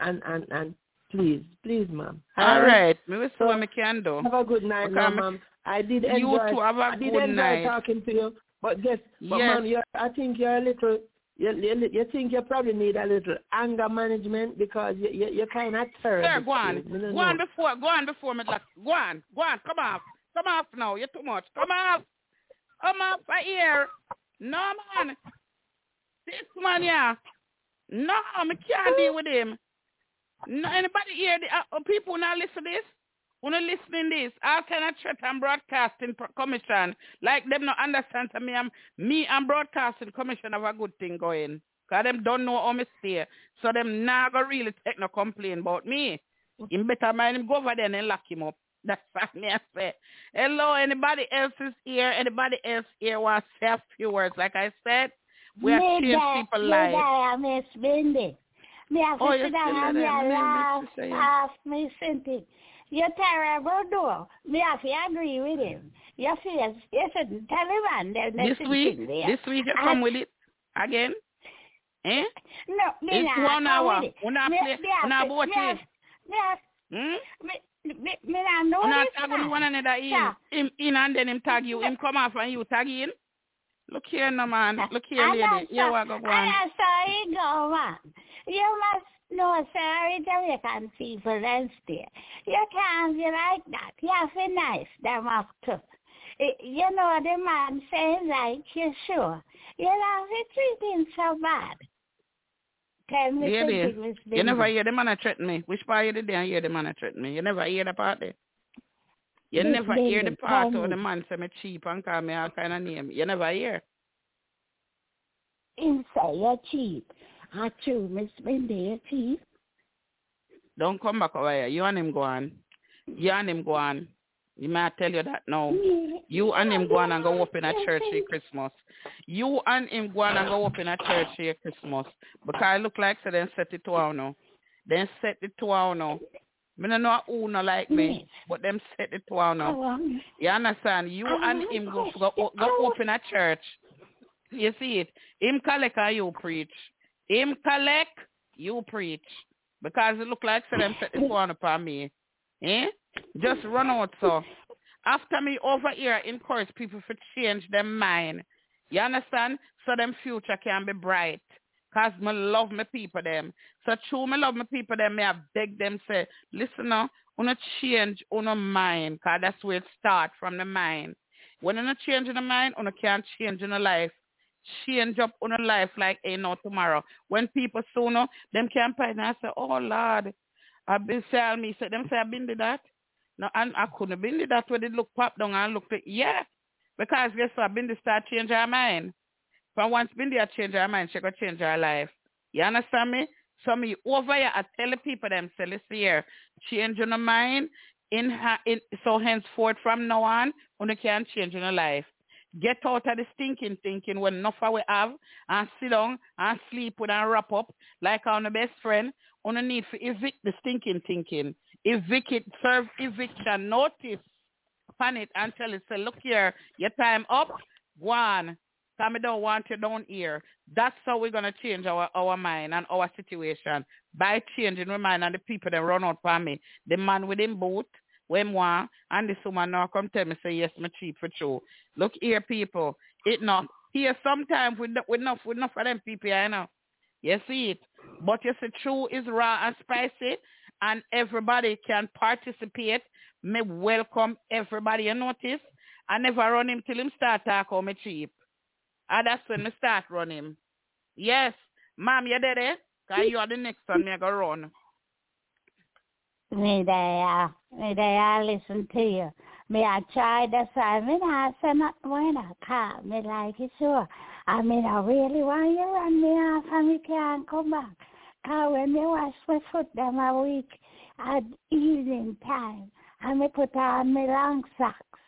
and and and please, please, ma'am. All right, me will see So, what I can do. Have a good night, Okay, ma'am. I did You enjoy. too, have a I did good enjoy night. talking to you, but just, but Yes. ma'am, you're, I think you're a little. You, you, you think you probably need a little anger management because you, you, you're kind of terrible. Sir, go on. Me no Go on before, go on before me. Like, go on, go on. Come off, come off now. You're too much. Come off, come off my ear. No man, this man yeah. No, I can't deal with him. No, anybody here? The, uh, people not listen to this. Wanna listening this? All kind of threat and broadcasting commission. Like them not understand to me. I'm me and broadcasting commission have a good thing going. Cause them don't know how me stay. So them not gonna really take no complaint about me. Him better mind him go over there and lock him up. <laughs> That's what me I say. Hello, anybody else is here? Anybody else here want to say a few words? Like I said, we are changing people lives. that, Miss Bindy. Me have to you sit down still and me there, a me, laugh, Miss Cecilia. laugh me something. You're terrible, though. Me have to agree with him. You feel, you shouldn't tell him This week, this week you come with it again. Eh? No, me It's not one hour. We not Me- play- we not to- me it. me me- not know We not tag one another in. Yeah. Him in and then him tag you. Him come off and you tag in. Look here, no man. Look here, lady. that's Here how- what go go And on. it go, man. You must know, sorry, Jamaican people and stay. You can't be like that. You have to be nice, them up too. Eh, You know, the man saying like, you sure. You have to treat him so bad. Tell me something, Miss you never hear the man a threaten me. Which part you did there hear the man a threaten me? You never hear the part there. You Miss never hear the part where the man say me cheap and call me all kind of name. You never hear. Say you're cheap. Miss Bindy, you're. Don't come back over here. You and him go on. You and him go on. You might tell you that now. You and him go on and go up in a church here Christmas. You and him go on and go up in a church here Christmas. Because I look like so then set it to our now. Then set it to our now. Me no know who no like me, but them set it to our now. You understand? You and him go go, go open a church. You see it? Him collect and you preach. Him collect, you preach. Because it look like so them set this one upon me. Eh? Just run out so. After me over here encourage people to change their mind. You understand? So them future can be bright. Cause me love my people them. So true me love my people them, me I beg them say, listen now, wanna change una mind, cause that's where it start from the mind. When you change in the mind, you can't change in the life. Change up on a life like ain't no tomorrow. When people sooner, them can find and I say, Oh Lord, I've been selling me. So them say I've been to that. No, and I couldn't have been to that when they look pop down and look like, yeah. Because guess what? i Been to start change her mind. From once been a change her mind, she could change her life. You understand me? So me over here, I tell the people them, say, listen here, change your mind, in, her, in so henceforth from now on, you can change your life. Get out of the stinking thinking when enough we have and sit down and sleep with and wrap up like our best friend. On need to evict the stinking thinking. Evict it, serve eviction notice upon it and tell it, say, look here, your time up, go on. Come don't want you down here. That's how we're gonna change our, our mind and our situation. By changing our mind and the people that run out for me. The man with him boot, when want, and this woman now come tell me say yes, me cheap for true. Look here, people. It not here sometimes with with enough with enough of them people, I know. You see it. But you see true is raw and spicy and everybody can participate. Me welcome everybody. You notice? I never run him till him start talk how me cheap. And that's when me start run him. Yes. Mom, you there? eh? Cause you are the next one me I go run. Me there, me there, I listen to you. Me I try to say, me not say not when I call me like it sure. I mean, I really want you run me off and me can't come back. Cause when me wash my foot them a week at evening time, and me put on my long socks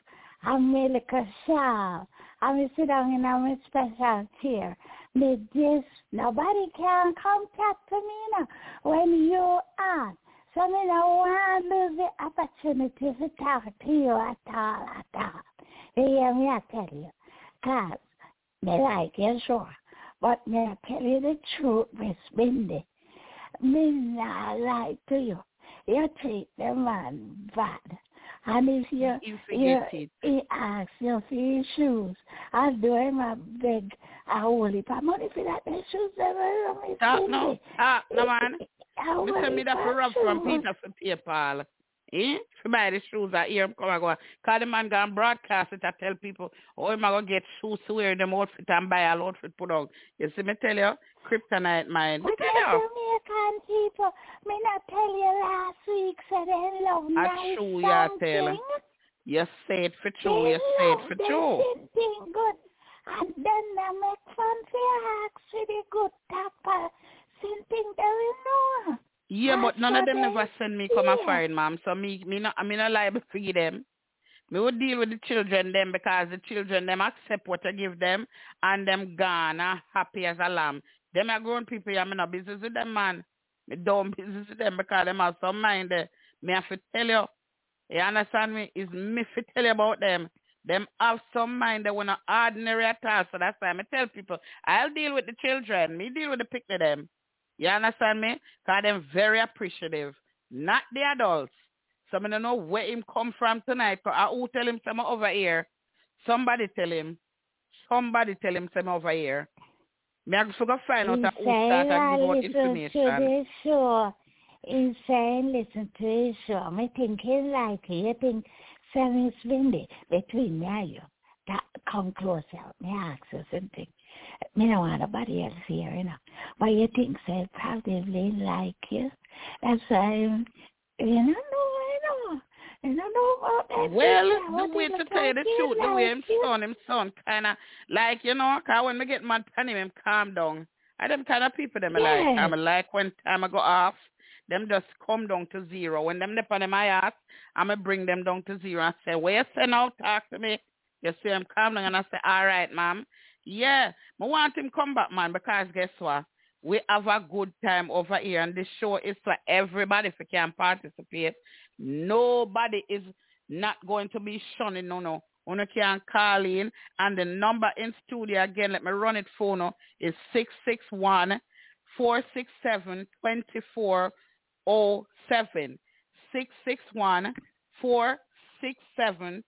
and me little shawl, and me sit down in my special chair. Me this nobody can come talk to me now when you are. Me no want to lose the opportunity to talk to you at all, at all. You hear me? I tell you, cause me like you sure, but me I tell you the truth, Miss Mindy. Me not lie to you. You treat the man bad. And if you, You you, he asks you for your shoes, I do him a beg a heap of money for that the shoes that I Miss Talk no. Talk no, man. A Me send me that for of from. Peter for PayPal. Eh? For buy the shoes I hear him come and go. Cause the man gonna broadcast it. I tell people, oh, I'm gonna get shoes to wear them outfit and buy all outfit put on. You see me tell you, kryptonite man. Me tell you. Jamaican people, me not tell you last week, so they love I nice true, yeah, tell. You say it for They true. You say it love for true. thing good. And then they make fun for your acts with the good tapper. Same thing they will know. Yeah, but none of them never send me come a foreign, ma'am. So me, me not, I mean, not liable to give them. Me would deal with the children them because the children them accept what I give them and them gone and happy as a lamb. Them are grown people, yeah, me not business with them, man. Me don't <laughs> business with them because them have some mind there. Me have to tell you. You understand me? It's me to tell you about them. Them have some mind that we're not ordinary at all. So that's why I tell people, I'll deal with the children. Me deal with the picnic them. You understand me? Because them very appreciative. Not the adults. So I don't know where him come from tonight. Cause I will tell him some over here. Somebody tell him. Somebody tell him some over here. Me I go find out who start and give out listen to information. He's saying listen to the show. Me think he like. You think Sammy Windy between me and you. That come closer. Me ask you something. Me don't want nobody else here, you know. But you think they probably like you. That's why you don't know, you know. You don't know about that. Well, the way to tell you the like truth, the way like him you? son, him son kind of like, you know, cause when me get mad pan him, him calm down. I them kind of people them I like. I'm like when time I go off, them just come down to zero. When them dip on my ass, I'ma bring them down to zero and say, where you say now, talk to me. You see him calm down and I say, all right, ma'am. Yeah, I want him come back, man, because guess what? We have a good time over here, and this show is for everybody if you can participate. Nobody is not going to be shunning, no, no. One can call in, and the number in studio, again, let me run it for now, is 661 467 2407. 661 467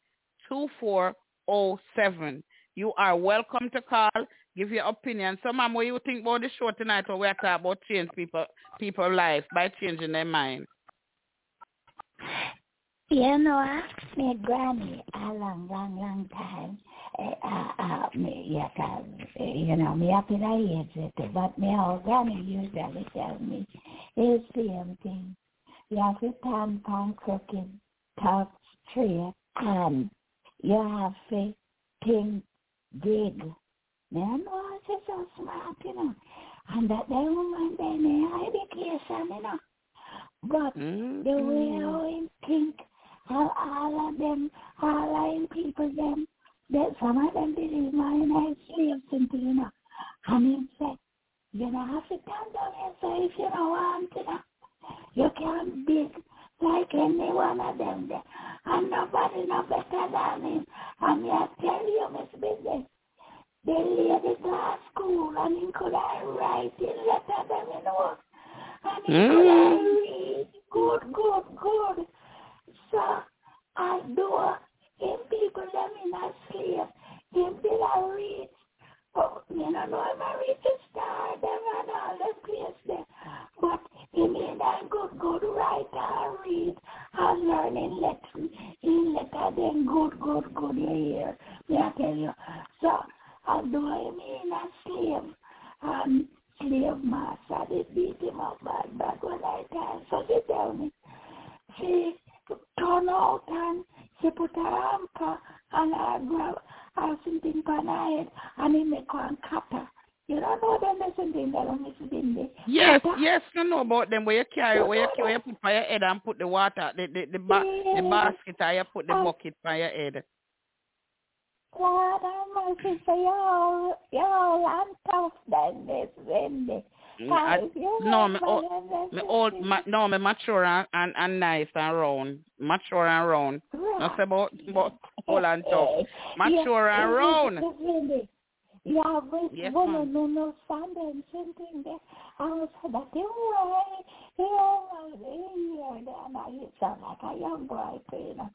2407. You are welcome to call, give your opinion. So, ma'am, what you think about the show tonight or we are talking about change people people life by changing their mind? You know, I my granny a long, long, long time. Uh, uh, uh, me, yes, uh, you know, me up in the it, but my old granny usually tell me it's the same thing. You have to stand on crooked, tough tree, and you have to think big. Man, was just smart, you know. And that they woman, they need education, you know. But Mm-hmm. the way him think, how all of them, all of people them, that some of them believe mine as slaves into, you know. And him say, you know, have to stand on yourself if you don't want to, know. You can't be like any one of them there. And nobody no better than him. And me I tell you, Miss Business, the lady class school and he could I write in letter them, you know. And he could I mm. read good, good, good. So I do him people them in a slave. Him did I read. Oh, you know, no, I'm a read to star them and all the place there. But he made a good, good writer and read and learning lesson. He letter them good, good, good you hear. Me I tell you. So I do him in a slave. And slave master, they beat him up bad, bad when I time. So they tell me, she turn out and she put her hamper and her grab or something on her head and he make one cutter. You don't know them there's something that I'm missing there. Yeah, Yes, yes, you know about them where you carry, where you, where you put by your head and put the water, the the the, ba- the basket, and you put the bucket by your head. Lord have mercy, so y'all, y'all, I'm tough than this, Wendy. Mm, I, no, me, old, me old, ma, no, me mature and, and, and nice and round. Mature and round. Not about, about <laughs> old and tough. Mature and round. Ja, vet Yes, vad ma'am. någon någon sanden sen tänkte I was that the way yeah yeah then I sound like a young boy you know.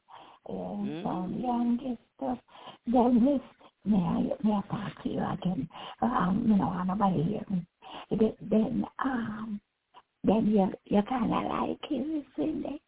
And some young and stuff then this may I may I talk to you again. Um you know I'm nobody here then then um then you you kind of like him it?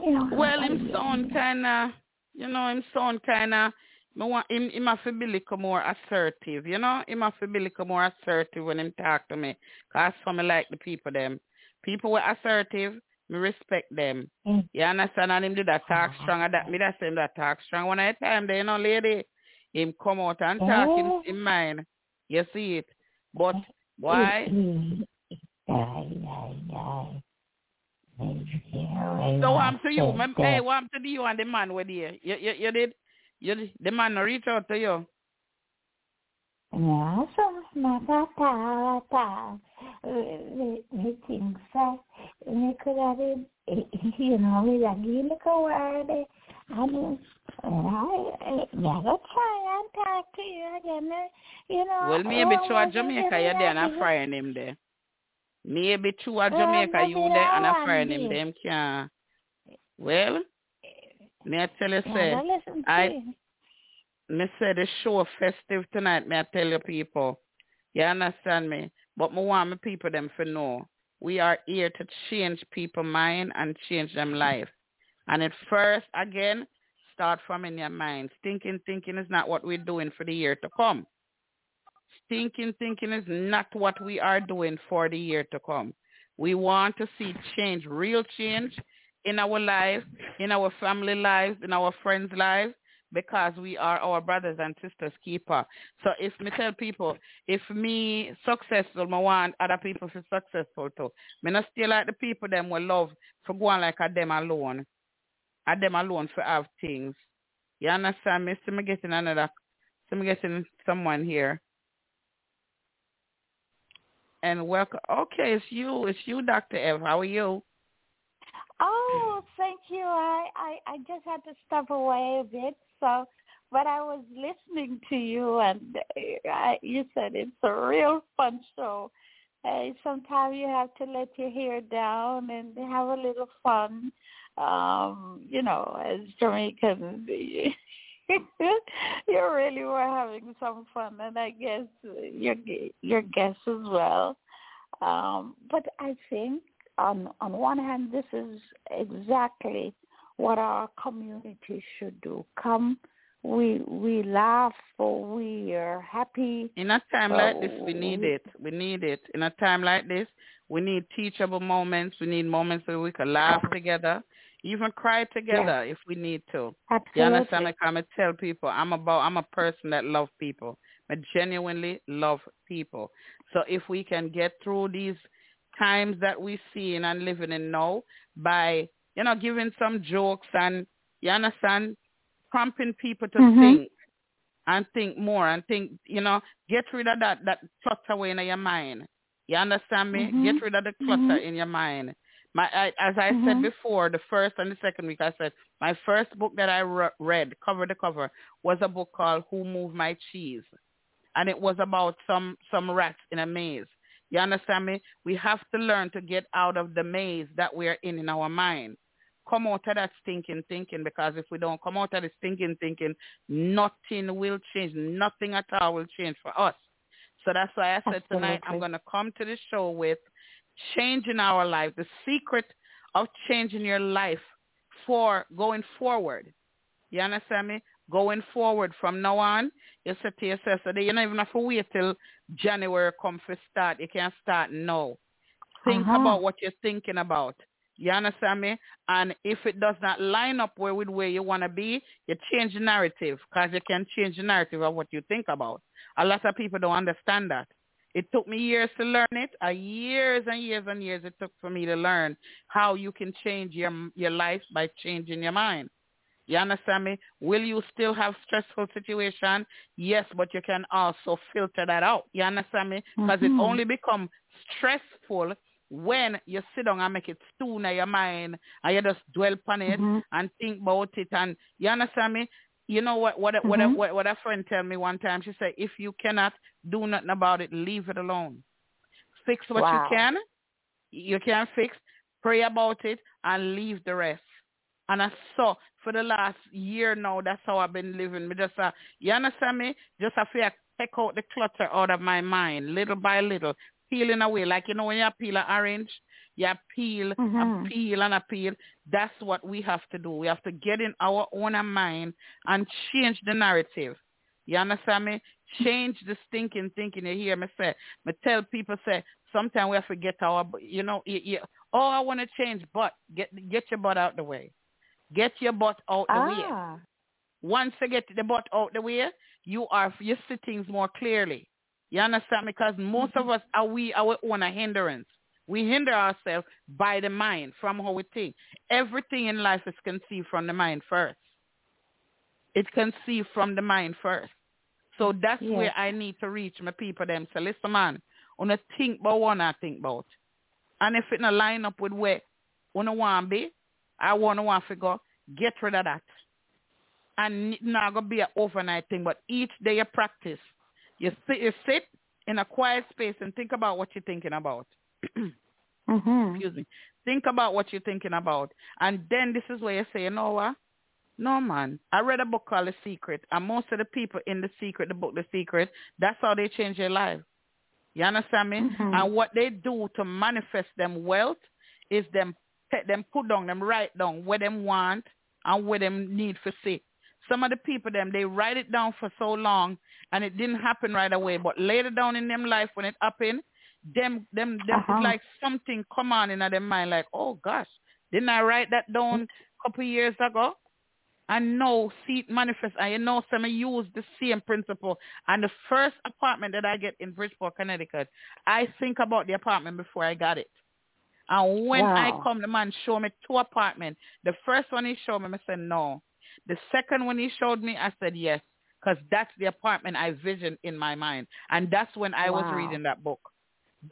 You know Well, him you- sound kinda, you know, him sound kinda. Me want him, him have to be little more assertive, you know. Him have to be little more assertive when him talk to me. Cause for me like the people them. People were assertive, me respect them. Mm. You understand? And him do that talk strong. And that me that same that talk strong. One at a time, there, you know, lady, him come out and talk Oh. in mind. You see it. But why? So happened to you? hey, what happened to you and the man with you? You, you, you did? You, did- the man reach out to you? Ja, så snabba ta ta. Vi things that we could have been, you know, we are gonna go where they, I mean, I, never try and talk to you again, you know. Well, maybe what to a was it Jamaica that you I there and a did? frying him there. Maybe to Jamaica you there and a I frying want him them. Well, me I tell you say, I- me say the show festive tonight, me I tell you people. You understand me? But me want my people them to know. We are here to change people mind and change them life. And at first, again, start from in your mind. Thinking, thinking is not what we're doing for the year to come. Thinking, thinking is not what we are doing for the year to come. We want to see change, real change in our life, in our family lives, in our friends' lives, because we are our brothers and sisters keeper. So if me tell people, if me successful, me want other people to successful too. Me not still like the people them will love for go on like a them alone. A them alone for have things. You understand me? So me getting another, so me getting someone here. And welcome. Okay, it's you. It's you, Dr. Ev. How are you? Oh, thank you. I, I, I just had to step away a bit. So, but I was listening to you, and uh, I, you said it's a real fun show. Hey, sometimes you have to let your hair down and have a little fun. Um, you know, as Jamaicans, <laughs> you really were having some fun, and I guess your your guests as well. Um, but I think on on one hand, this is exactly what our community should do. Come, we we laugh, or we are happy. In a time So, like this, we need we- it. We need it. In a time like this, we need teachable moments. We need moments where we can laugh together, even cry together if we need to. Absolutely. You understand? Like I'm tell people, I'm about, I'm a person that love people. I genuinely love people. So if we can get through these times that we see and living in now by, you know, giving some jokes and, you understand, prompting people to Mhm. think and think more and think, you know, get rid of that, that clutter away in your mind. You understand me? Mhm. Get rid of the clutter Mhm. in your mind. My, I, as I said Mhm. before, the first and the second week, I said my first book that I re- read, cover to cover, was a book called Who Moved My Cheese, and it was about some some rats in a maze. You understand me? We have to learn to get out of the maze that we are in in our mind. Come out of that stinking thinking because if we don't come out of the stinking thinking, nothing will change. Nothing at all will change for us. So that's why I said tonight I'm going to come to the show with changing our life, the secret of changing your life for going forward. You understand me? Going forward from now on, you say to yourself, so you don't even have to wait till January come for start. You can start now. Think Uh-huh. about what you're thinking about. You understand me? And if it does not line up where with where you want to be, you change the narrative because you can change the narrative of what you think about. A lot of people don't understand that. It took me years to learn it. Uh, years and years and years it took for me to learn how you can change your your life by changing your mind. You understand me? Will you still have stressful situation? Yes, but you can also filter that out. You understand me? Because Mhm. it only become stressful when you sit down and make it stew in your mind and you just dwell upon it Mhm. and think about it and you understand me? You know what what what, Mhm. what what a friend tell me one time? She said, if you cannot do nothing about it, leave it alone. Fix what Wow. you can. You can fix. Pray about it and leave the rest. And I saw for the last year now, that's how I've been living. Me just, uh, you understand me? Just I feel take out the clutter out of my mind, little by little, peeling away. Like you know when you peel an orange, you peel, Mhm. and peel and peel. That's what we have to do. We have to get in our own mind and change the narrative. You understand me? Change the stinking thinking. You hear me say? Me tell people say sometimes we have to get our, you know, you, you, oh I want to change, but get get your butt out the way. Get your butt out the way. Ah. Once you get the butt out the way, you are you see things more clearly. You understand? Because most of us are we our own a hindrance. We hinder ourselves by the mind, from how we think. Everything in life is conceived from the mind first. It's conceived from the mind first. So that's Yes. where I need to reach my people them. So listen man, on a think about what I think about. And if it not line up with where wanna want be, I wanna want to go, get rid of that. And not gonna be an overnight thing, but each day you practice. You sit you sit in a quiet space and think about what you're thinking about. <clears throat> Mhm. Excuse me. Think about what you're thinking about. And then this is where you say, you know what? No, man. I read a book called The Secret. And most of the people in The Secret, the book The Secret, that's how they change their life. You understand me? Mhm. And what they do to manifest them wealth is them take them put down, them write down what them want and what them need for see. Some of the people them they write it down for so long and it didn't happen right away. But later down in them life when it happened, them them them Uh-huh. like something come on in their mind like, oh gosh, didn't I write that down a couple years ago? And now see it manifest. And you know, some use the same principle. And the first apartment that I get in Bridgeport, Connecticut, I think about the apartment before I got it. And when I come, the man show me two apartments. The first one he showed me, I said no. The second one he showed me, I said yes, because that's the apartment I visioned in my mind. And that's when I was reading that book.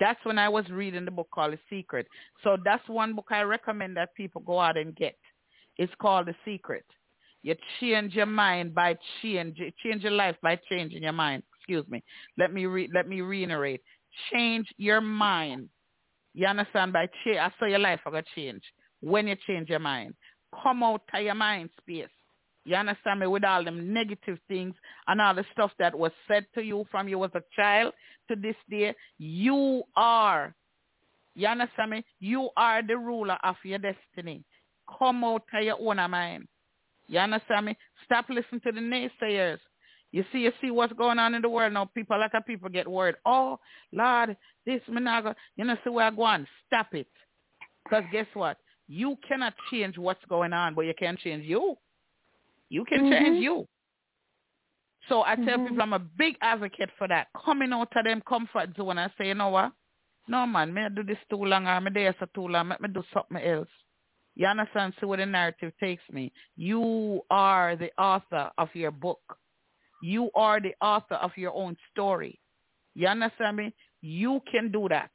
That's when I was reading the book called The Secret. So that's one book I recommend that people go out and get. It's called The Secret. You change your mind by change, change your life by changing your mind. Excuse me. Let me re, let me reiterate. Change your mind. You understand? By change, I saw your life are gonna change when you change your mind. Come out of your mind space. You understand me? With all them negative things and all the stuff that was said to you from you as a child to this day, you are. You understand me? You are the ruler of your destiny. Come out of your own mind. You understand me? Stop listening to the naysayers. You see, you see what's going on in the world now. People, a lot of people get worried. Oh, Lord, this minaga. You know, see where I go on. Stop it. Because guess what? You cannot change what's going on, but you can change you. You can change Mhm. you. So I tell Mhm. people I'm a big advocate for that. Coming out of them comfort zone and say, you know what? No man, me I do this too long or me there so too long. Let me do something else. You understand? See where the narrative takes me. You are the author of your book. You are the author of your own story. You understand me? You can do that.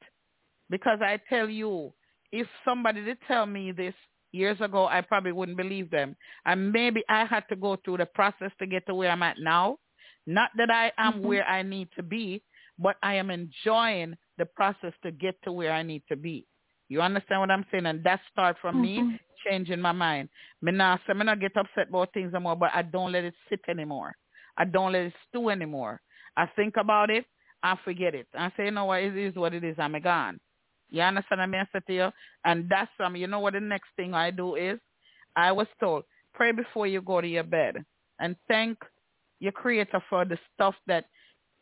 Because I tell you, if somebody did tell me this years ago, I probably wouldn't believe them. And maybe I had to go through the process to get to where I'm at now. Not that I am Mhm. where I need to be, but I am enjoying the process to get to where I need to be. You understand what I'm saying? And that starts from me Mhm. changing my mind. Me not say me not get upset about things anymore, but I don't let it sit anymore. I don't let it stew anymore. I think about it, I forget it. I say, you know what, it is what it is, I'm a gone. You understand what I mean? I say to you? And that's um, you know what the next thing I do is? I was told, pray before you go to your bed and thank your creator for the stuff that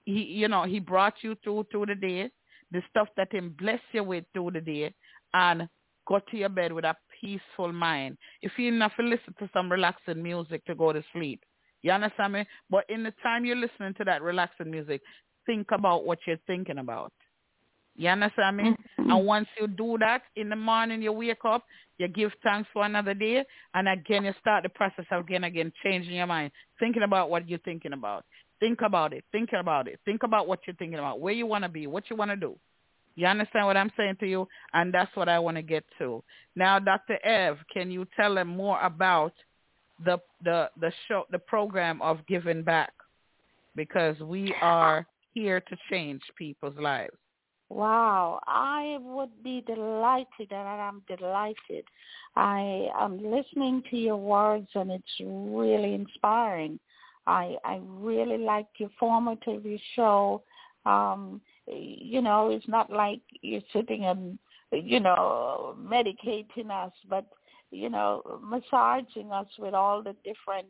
he you know, he brought you through through the day, the stuff that him bless you with through the day and go to your bed with a peaceful mind. If you enough to listen to some relaxing music to go to sleep. You understand me? But in the time you're listening to that relaxing music, think about what you're thinking about. You understand me? Mm-hmm. And once you do that, in the morning you wake up, you give thanks for another day, and again you start the process again, again, changing your mind, thinking about what you're thinking about. Think about it. Think about it. Think about what you're thinking about, where you want to be, what you want to do. You understand what I'm saying to you? And that's what I want to get to. Now, Dr. Ev, can you tell them more about the the the show, the program of giving back? Because we are here to change people's lives. Wow, I would be delighted and I'm delighted. I am listening to your words and it's really inspiring. I I really like your formative your show. Um, you know, it's not like you're sitting and you know medicating us, but you know massaging us with all the different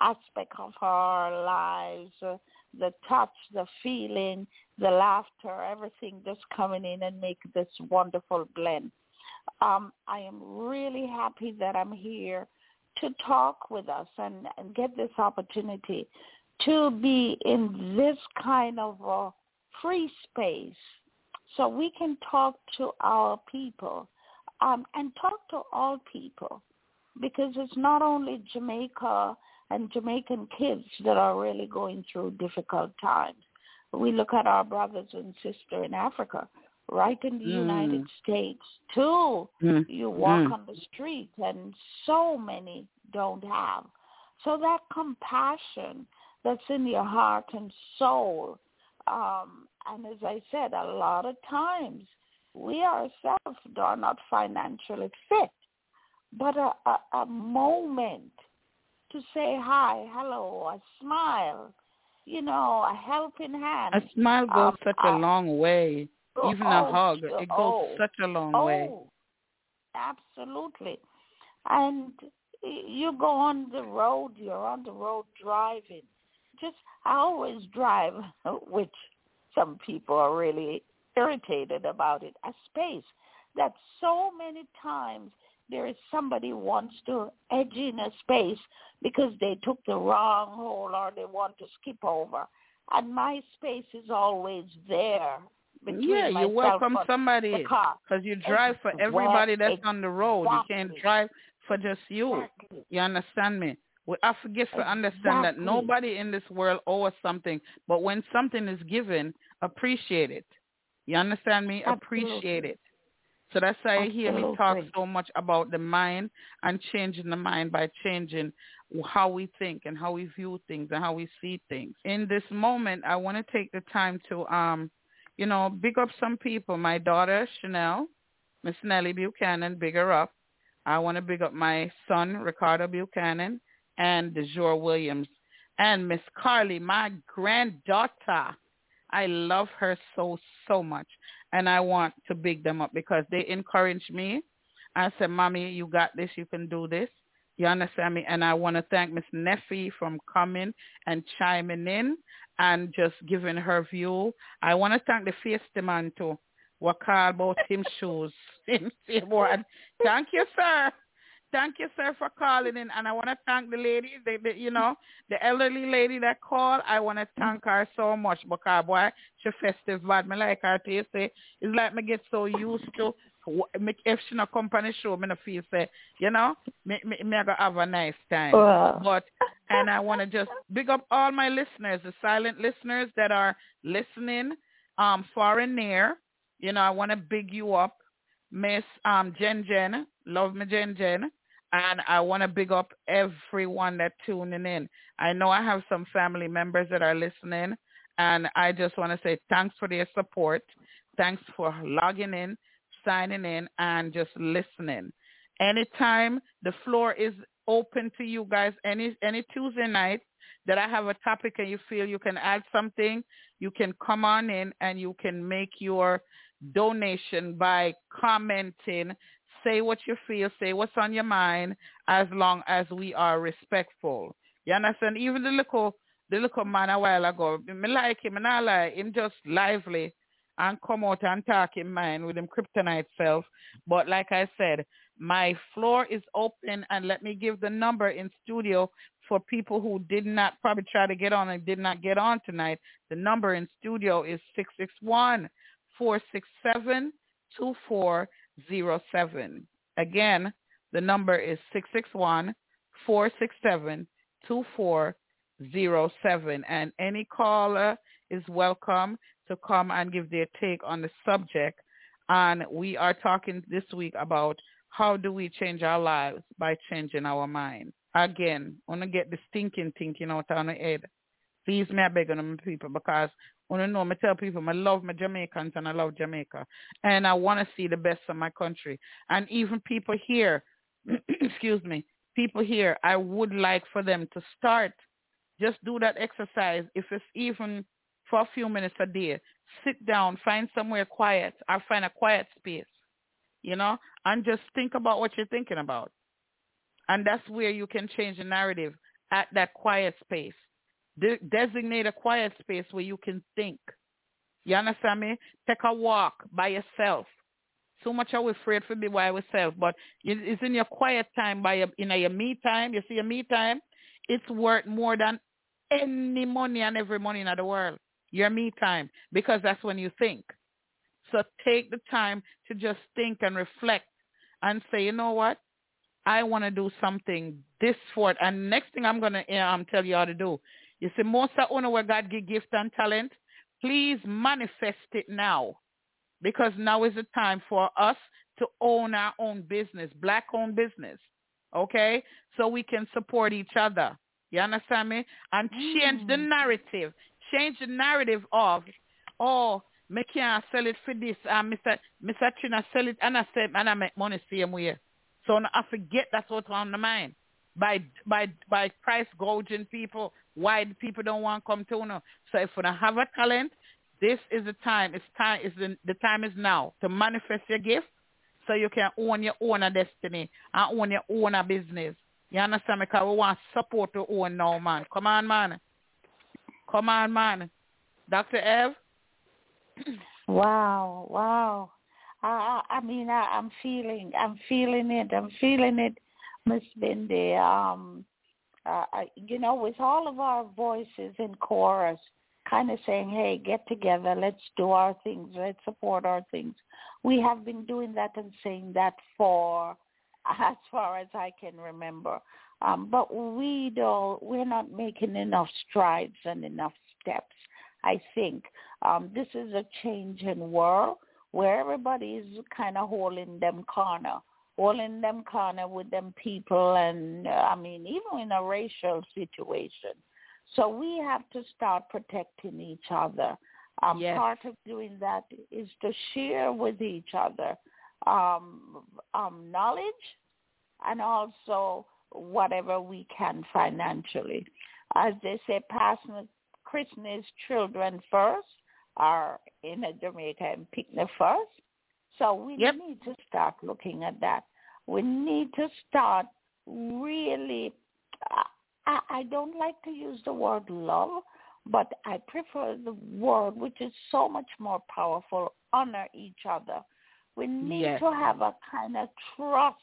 aspects of our lives, uh, the touch, the feeling, the laughter, everything just coming in and make this wonderful blend. Um, I am really happy that I'm here to talk with us and, and get this opportunity to be in this kind of a free space so we can talk to our people um, and talk to all people because it's not only Jamaica and Jamaican kids that are really going through difficult times. We look at our brothers and sisters in Africa, right in the Mm. United States too. Mm. You walk Mm. on the street and so many don't have. So that compassion that's in your heart and soul, um, and as I said, a lot of times we ourselves are not financially fit, but a, a, a moment to say hi, hello, a smile, you know, a helping hand. A smile goes Um, such a uh, long way. Even a oh, hug, it goes oh, such a long oh, way. absolutely. And you go on the road, you're on the road driving. Just, I always drive, <laughs> which some people are really irritated about it, a space that so many times there is somebody wants to edge in a space because they took the wrong hole or they want to skip over. And my space is always there Yeah, you welcome somebody because you drive for everybody that's on the road. You can't drive for just you. Exactly. You understand me? We I forget to understand that nobody in this world owes something, but when something is given, appreciate it. You understand me? Appreciate it. So that's why you hear me talk so much about the mind and changing the mind by changing how we think and how we view things and how we see things. In this moment, I want to take the time to, um, you know, big up some people. My daughter, Chanel, Miss Nellie Buchanan, big her up. I want to big up my son, Ricardo Buchanan, and DeJour Williams, and Miss Carly, my granddaughter. I love her so, so much. And I want to big them up because they encourage me. I said, Mommy, you got this. You can do this. You understand me? And I want to thank Miss Neffy from coming and chiming in and just giving her view. I want to thank the Fiesta man too. What about him shoes. <laughs> Thank you, sir. Thank you, sir, for calling in. And I want to thank the lady, the, the, you know, the elderly lady that called. I want to thank her so much because, boy, she festive bad. Me like her to say, it's like me get so used to me, if she no company show, me no feel say, you know, me, me, me I go have a nice time. But, and I want to just big up all my listeners, the silent listeners that are listening um, far and near. You know, I want to big you up. Miss um, Jen Jen, love me Jen Jen. And I want to big up everyone that tuning in. I know I have some family members that are listening, and I just want to say thanks for their support. Thanks for logging in, signing in, and just listening. Anytime the floor is open to you guys, any any Tuesday night that I have a topic and you feel you can add something, you can come on in and you can make your donation by commenting say what you feel, say what's on your mind, as long as we are respectful. You understand? Even the little the little man a while ago, me like him and I like him just lively. and come out and talk in mind with them kryptonite self. But like I said, my floor is open and let me give the number in studio for people who did not probably try to get on and did not get on tonight. The number in studio is 661 467 2407. Again, the number is 661 467 2407. And any caller is welcome to come and give their take on the subject. And we are talking this week about how do we change our lives by changing our mind. Again, I want to get the stinking thinking out of the head. Please, may I beg on people because I want to know, I tell people I love my Jamaicans and I love Jamaica. And I want to see the best of my country. And even people here, <clears throat> excuse me, people here, I would like for them to start. Just do that exercise. If it's even for a few minutes a day. Sit down, find somewhere quiet or find a quiet space, you know, and just think about what you're thinking about. And that's where you can change the narrative at that quiet space. De- designate a quiet space where you can think. You understand me? Take a walk by yourself. So much are we afraid to be by ourselves, but it's in your quiet time, by your, in your me time. You see your me time, it's worth more than any money and every money in the world your me time, because that's when you think. So take the time to just think and reflect and say, you know what? I want to do something this for it. And next thing I'm going to um, tell you how to do. You see, most of owner where God give gift and talent, please manifest it now. Because now is the time for us to own our own business, black-owned business. Okay? So we can support each other. You understand me? And change mm. the narrative change the narrative of, oh, me can't sell it for this, and Mr. Mr. Trina sell it, and I say, and I make money same way. So I forget that's what's on the mind. By by by price gouging people, why people don't want to come to you. So if you don't have a talent, this is the time. It's time. Is the the time is now to manifest your gift, so you can own your own destiny and own your own business. You understand me? Because we want support to own now, man. Come on, man. Come on, man. Dr. Ev? <clears throat> Wow, wow. I, I mean, I, I'm feeling, I'm feeling it. I'm feeling it, Miss Bindy. Um, uh, you know, with all of our voices in chorus, kind of saying, "Hey, get together. Let's do our things. Let's support our things." We have been doing that and saying that for <laughs> as far as I can remember. Um, but we don't, we're not making enough strides and enough steps. I think um, this is a change in world where everybody is kind of holding them corner, holding them corner with them people, and uh, I mean even in a racial situation. So we have to start protecting each other. Um, yes. Part of doing that is to share with each other um, um, knowledge and also whatever we can financially. As they say, passing Christmas children first are in a Jamaica and picnic first. So we yep. need to start looking at that. We need to start really, I, I don't like to use the word love, but I prefer the word which is so much more powerful, honor each other. We need yes. to have a kind of trust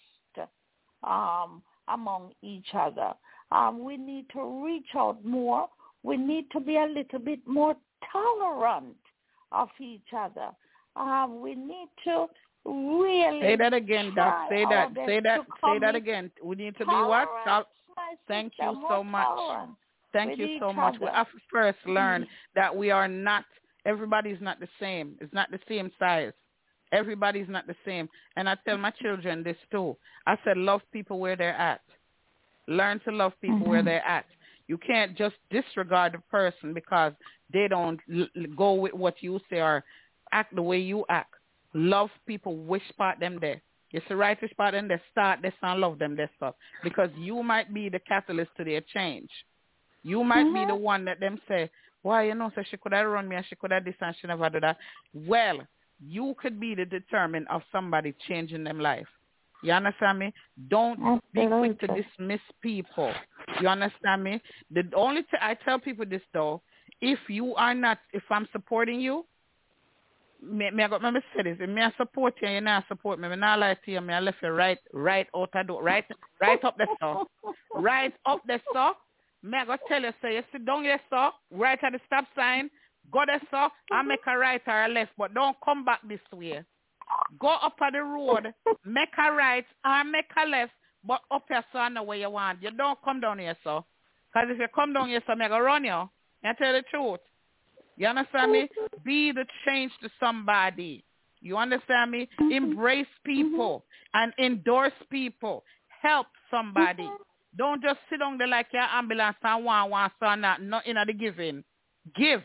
um, among each other. Um, we need to reach out more. We need to be a little bit more tolerant of each other. Um, we need to really say that again, Doc. Say that. Say that. Say that again. We need to be what? Thank you so much. Tolerant. Thank you so much. Other. We have to first learn mm-hmm. that we are not. Everybody's not the same. It's not the same size. Everybody's not the same. And I tell my children this too. I said, love people where they're at. Learn to love people mm-hmm. where they're at. You can't just disregard the person because they don't l- go with what you say or act the way you act. Love people which part them there. It's the right spot them they start this and love them this stuff. Because you might be the catalyst to their change. You might mm-hmm. be the one that them say, why, you know, so she could have run me and she could have this and she never do that. Well, you could be the determinant of somebody changing them life. You understand me? Don't Absolutely. be quick to dismiss people. You understand me? The only thing I tell people this though, if you are not, if I'm supporting you, me, me I got me say this. Me I support you, you not support me. Me not lie to you. Me I left you right, right out the door, right, right up the store, <laughs> right up the store. Me I got tell you, say you sit down here, sir, right at the stop sign. Go there, sir, I mm-hmm. make a right or a left, but don't come back this way. Go up on the road, <laughs> make a right or make a left, but up here, so I know where you want. You don't come down here, sir. Because if you come down here, sir, me I go run you. I tell you the truth. You understand me? Be the change to somebody. You understand me? Mm-hmm. Embrace mm-hmm. people and endorse people. Help somebody. Mm-hmm. Don't just sit on there like your ambulance and one one son not nothing at the giving. Give.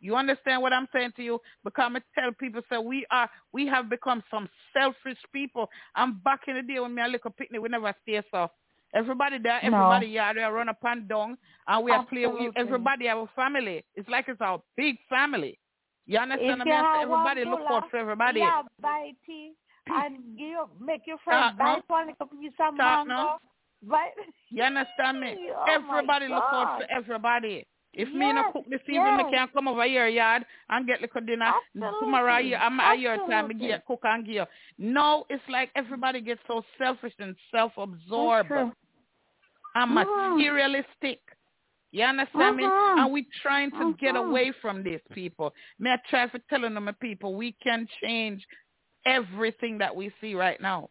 You understand what I'm saying to you? Because I tell people say we are we have become some selfish people. I'm back in the day when me a little picnic we never stay so. Everybody there, everybody yeah, they run up and down and we are playing with everybody our family. It's like it's our big family. You understand If me? you I everybody look out for everybody. Yeah, buy tea and <laughs> give make your friend Talk buy now. one piece of Talk mango. now. Buy You understand me? <laughs> Oh, everybody look out for everybody. If me no Yes, cook this evening, yes. me can come over your yard and get little dinner. Absolutely. Tomorrow I'm at your time to Absolutely. get cook and give. No, it's like everybody gets so selfish and self-absorbed and Mhm. materialistic. You understand me? Mhm. And we trying to get Mhm. away from these people. Me I try for telling them, people, we can change everything that we see right now.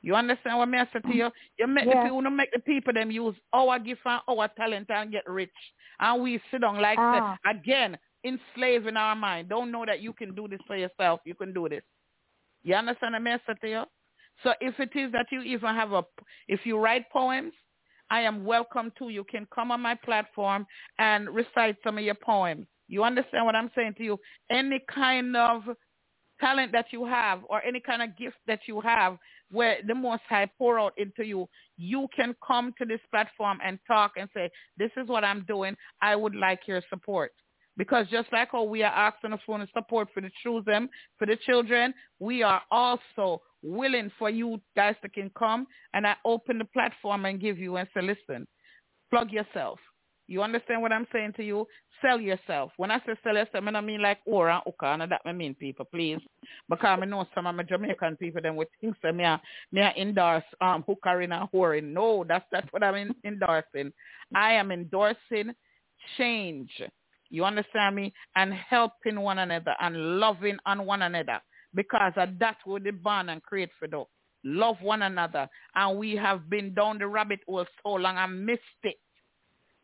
You understand what I say to you? You make Yeah. the people, make the people them use our gift and our talent and get rich. And we sit down like Ah. that, again, enslaving our mind. Don't know that you can do this for yourself. You can do this. You understand what I say to you? So if it is that you even have a, if you write poems, I am welcome to. You can come on my platform and recite some of your poems. You understand what I'm saying to you? Any kind of talent that you have or any kind of gift that you have where the Most High pour out into you, you can come to this platform and talk and say, this is what I'm doing. I would like your support. Because just like how we are asking phone support for the children, for the children, we are also willing for you guys to can come and I open the platform and give you and say, listen, plug yourself. You understand what I'm saying to you? Sell yourself. When I say sell yourself, I don't mean like Ora Uka, and that I mean people, please. Because I know some of my Jamaican people then would think so me, I- me I endorse um hookering and whoring. No, that's that's what I'm in, endorsing. I am endorsing change. You understand me? And helping one another and loving on one another. Because of that what the born and create for though. Love one another. And we have been down the rabbit hole so long and missed it.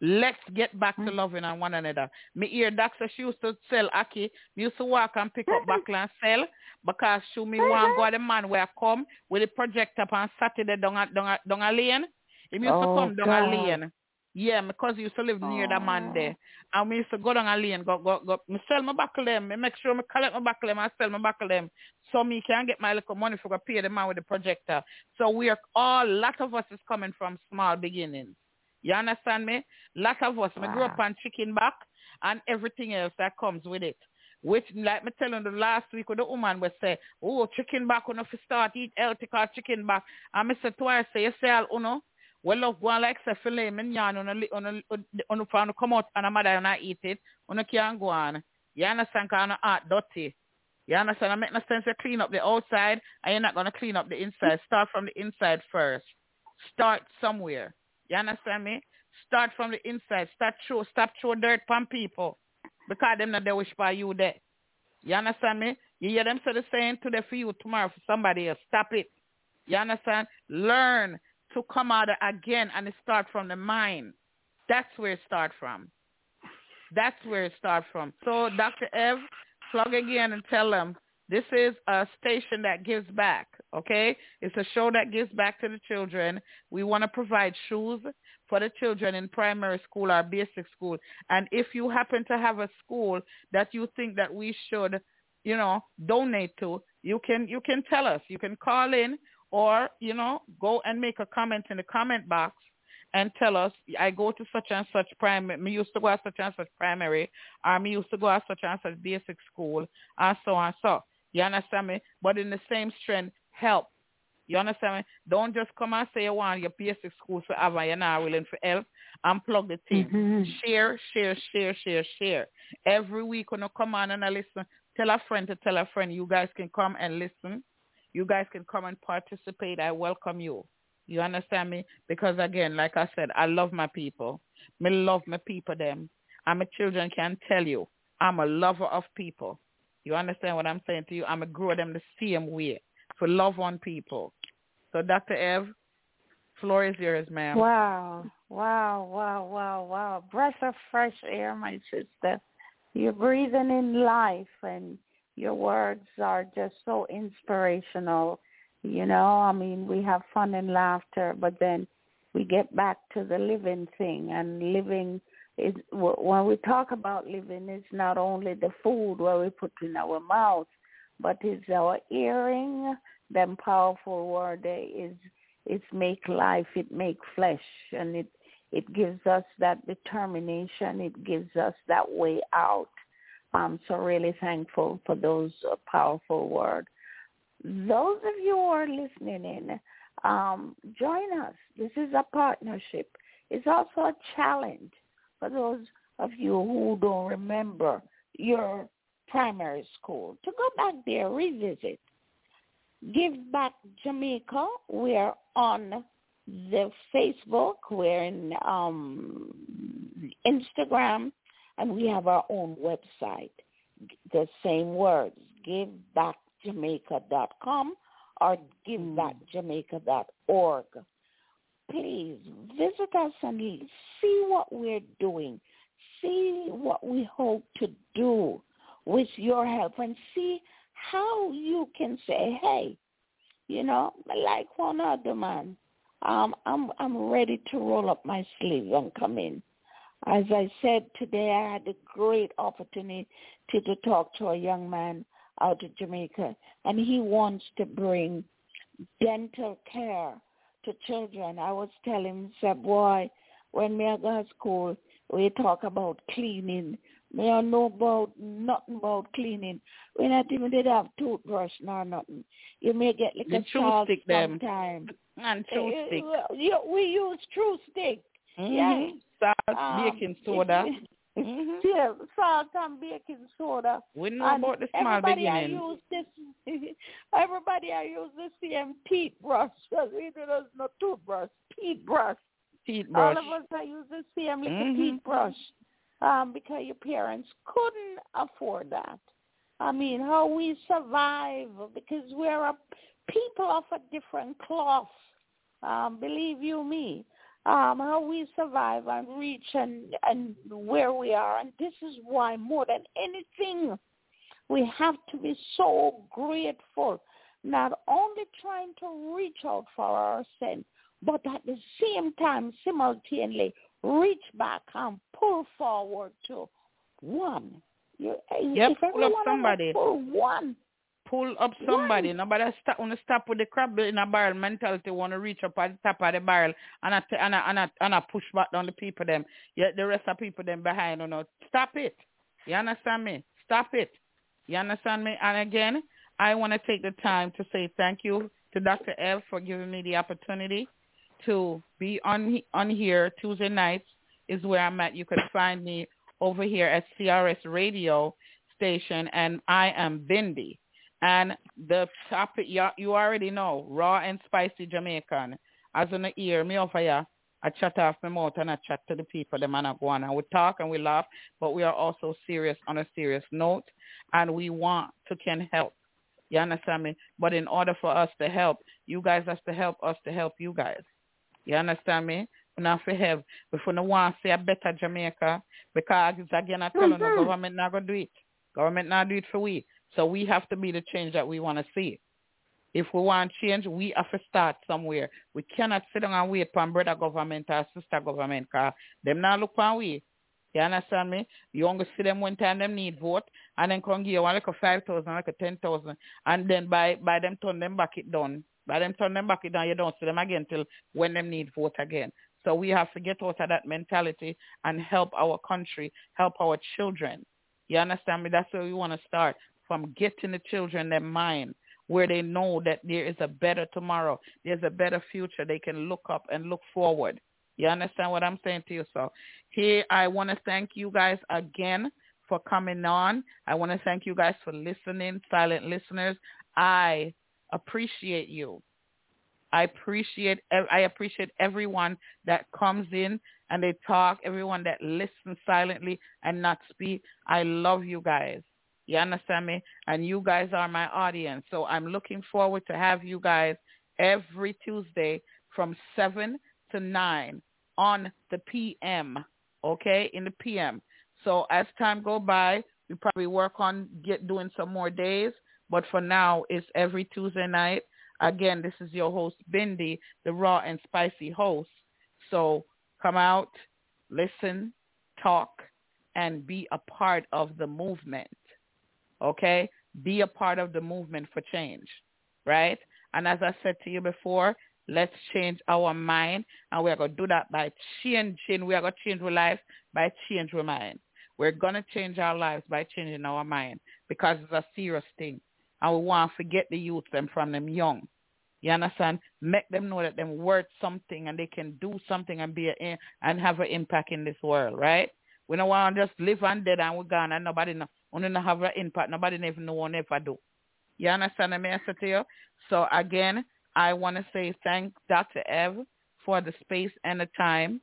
Let's get back to mm. loving on one another. Me hear Dr. She used to sell ackee. Me used to walk and pick up back and sell because she me want go the man where I come with the projector on Saturday down a, down a, down a lane. He used to Oh, come down God. a lane. Yeah, because he used to live near that man there. And we used to go down a lane, go, go, go. Me sell my buckle them. Me make sure me collect my buckle them and sell my buckle them. So me can get my little money for pay the man with the projector. So we are all, lot of us is coming from small beginnings. You understand me? Lot of us. Me grew up on chicken back and everything else that comes with it. Which, like me telling the last week, with the woman was say, oh, chicken back, you know, if you start eat healthy cause chicken back. And me say twice, say, you sell, you know, well, love, go on like say filet mignon, on on on on come out and a mother and I eat it, on a can go on. You understand? Cause I'm not dirty. You understand? It make no sense to clean up the outside and you're not to clean up the inside. Start from the inside first. Start somewhere. You understand me? Start from the inside. Start throw, stop throw dirt on people because them not they wish for you there. You understand me? You hear them say the same today for you, tomorrow for somebody else. Stop it. You understand? Learn to come out again and start from the mind. That's where it start from. That's where it start from. So Dr. Ev, plug again and tell them this is a station that gives back, okay? It's a show that gives back to the children. We want to provide shoes for the children in primary school or basic school. And if you happen to have a school that you think that we should, you know, donate to, you can you can tell us. You can call in or, you know, go and make a comment in the comment box and tell us, I go to such and such primary, me used to go to such and such primary, or me used to go to such and such basic school, and so and so. You understand me? But in the same strength, help. You understand me? Don't just come and say you want your basic school forever. You're not willing for help. Unplug the thing. Mhm. Share, share, share, share, share. Every week when you come on and I listen, Tell a friend to tell a friend. You guys can come and listen. You guys can come and participate. I welcome you. You understand me? Because again, like I said, I love my people. Me love my people them. And my children can tell you, I'm a lover of people. You understand what I'm saying to you? I'm a grow them the same way. For love on people. So Dr. Ev, floor is yours, ma'am. Wow. Wow, wow, wow, wow. Breath of fresh air, my sister. You're breathing in life and your words are just so inspirational. You know, I mean, we have fun and laughter, but then we get back to the living thing and living is when we talk about living it's not only the food where we put in our mouth but it's our hearing them powerful word is it's make life it make flesh and it it gives us that determination it gives us that way out i'm so really thankful for those uh, powerful words. Those of you who are listening in um, join us. This is a partnership. It's also a challenge for those of you who don't remember your primary school to go back there revisit. Give Back Jamaica. We're on the Facebook. We're in um, Instagram, and we have our own website. The same words, givebackjamaica.com or givebackjamaica.org. Please visit us and see what we're doing. See what we hope to do with your help and see how you can say, hey, you know, like one other man, um, I'm I'm ready to roll up my sleeves and come in. As I said today, I had a great opportunity to, talk to a young man out of Jamaica, and he wants to bring dental care to children. I was telling him, said, boy, when me go to school, we talk about cleaning me I know about nothing about cleaning. We not even did have toothbrush nor nothing. You may get like a salt stick sometime. Them. And true uh, stick. We use true stick. Mm-hmm. Yeah. Um, baking soda. mm-hmm. Yeah, salt and baking soda. We know and about the small everybody beginning. <laughs> I use this. everybody I use the same teeth brush. We <laughs> do no toothbrush. Teeth brush. Teeth brush. All of us I use the same little mm-hmm. teeth brush um, because your parents couldn't afford that. I mean, how we survive because we're a people of a different cloth. Um, believe you me, um, how we survive and reach and and where we are, and this is why more than anything, we have to be so grateful. Not only trying to reach out for our sin, but at the same time, simultaneously reach back and pull forward to one. You, yep, pull up somebody. Pull one. Pull up somebody. One. Nobody stop want to stop with the crab in a barrel mentality. Want to reach up at the top of the barrel and I and I, and I, and I push back down the people them. Yet the rest of people them behind. You know, stop it. You understand me? Stop it. You understand me? And again, I want to take the time to say thank you to Dr. L for giving me the opportunity to be on on here Tuesday nights is where I'm at. You can find me over here at CRS Radio Station, and I am Bindy. And the topic you, you already know, raw and spicy Jamaican. As in the ear, me over here, I chat off my mouth and I chat to the people, the man go on. And we talk and we laugh, but we are also serious on a serious note, and we want to can help. You understand me? But in order for us to help, you guys have to help us to help you guys. You understand me? We not for have. If we don't want to see a better Jamaica, because again I tell mm-hmm. you, the government not going to do it. Government not do it for we. So we have to be the change that we want to see. If we want change, we have to start somewhere. We cannot sit down and wait for brother government or sister government because them not look for we. You understand me? You only see them one time them need vote and then come give one like a five thousand, like a ten thousand and then by by them turn them back it done. By them turn them back it down, you don't see them again till when them need vote again. So we have to get out of that mentality and help our country, help our children. You understand me? That's where we want to start from getting the children their mind where they know that there is a better tomorrow. There's a better future. They can look up and look forward. You understand what I'm saying to you? So here I want to thank you guys again for coming on. I want to thank you guys for listening, silent listeners. I appreciate you. I appreciate I appreciate everyone that comes in and they talk, everyone that listens silently and not speak. I love you guys. You understand me? And you guys are my audience. So I'm looking forward to have you guys every Tuesday from 7 to 9 on the PM, okay, in the PM. So as time go by, we probably work on get doing some more days. But for now, it's every Tuesday night. Again, this is your host, Bindy, the raw and spicy host. So come out, listen, talk, and be a part of the movement. Okay? Be a part of the movement for change, right? And as I said to you before, let's change our mind. And we're going to do that by changing. We are going to change our lives by changing our mind. We're going to change our lives by changing our mind because it's a serious thing. And we want to forget the youth them from them young. You understand? Make them know that them worth something and they can do something and be a, and have an impact in this world, right? We don't want to just live and dead and we're gone and nobody know. We don't have an impact. Nobody even know what never do. You understand what I to you? So again, I want to say thank Dr. Ev for the space and the time.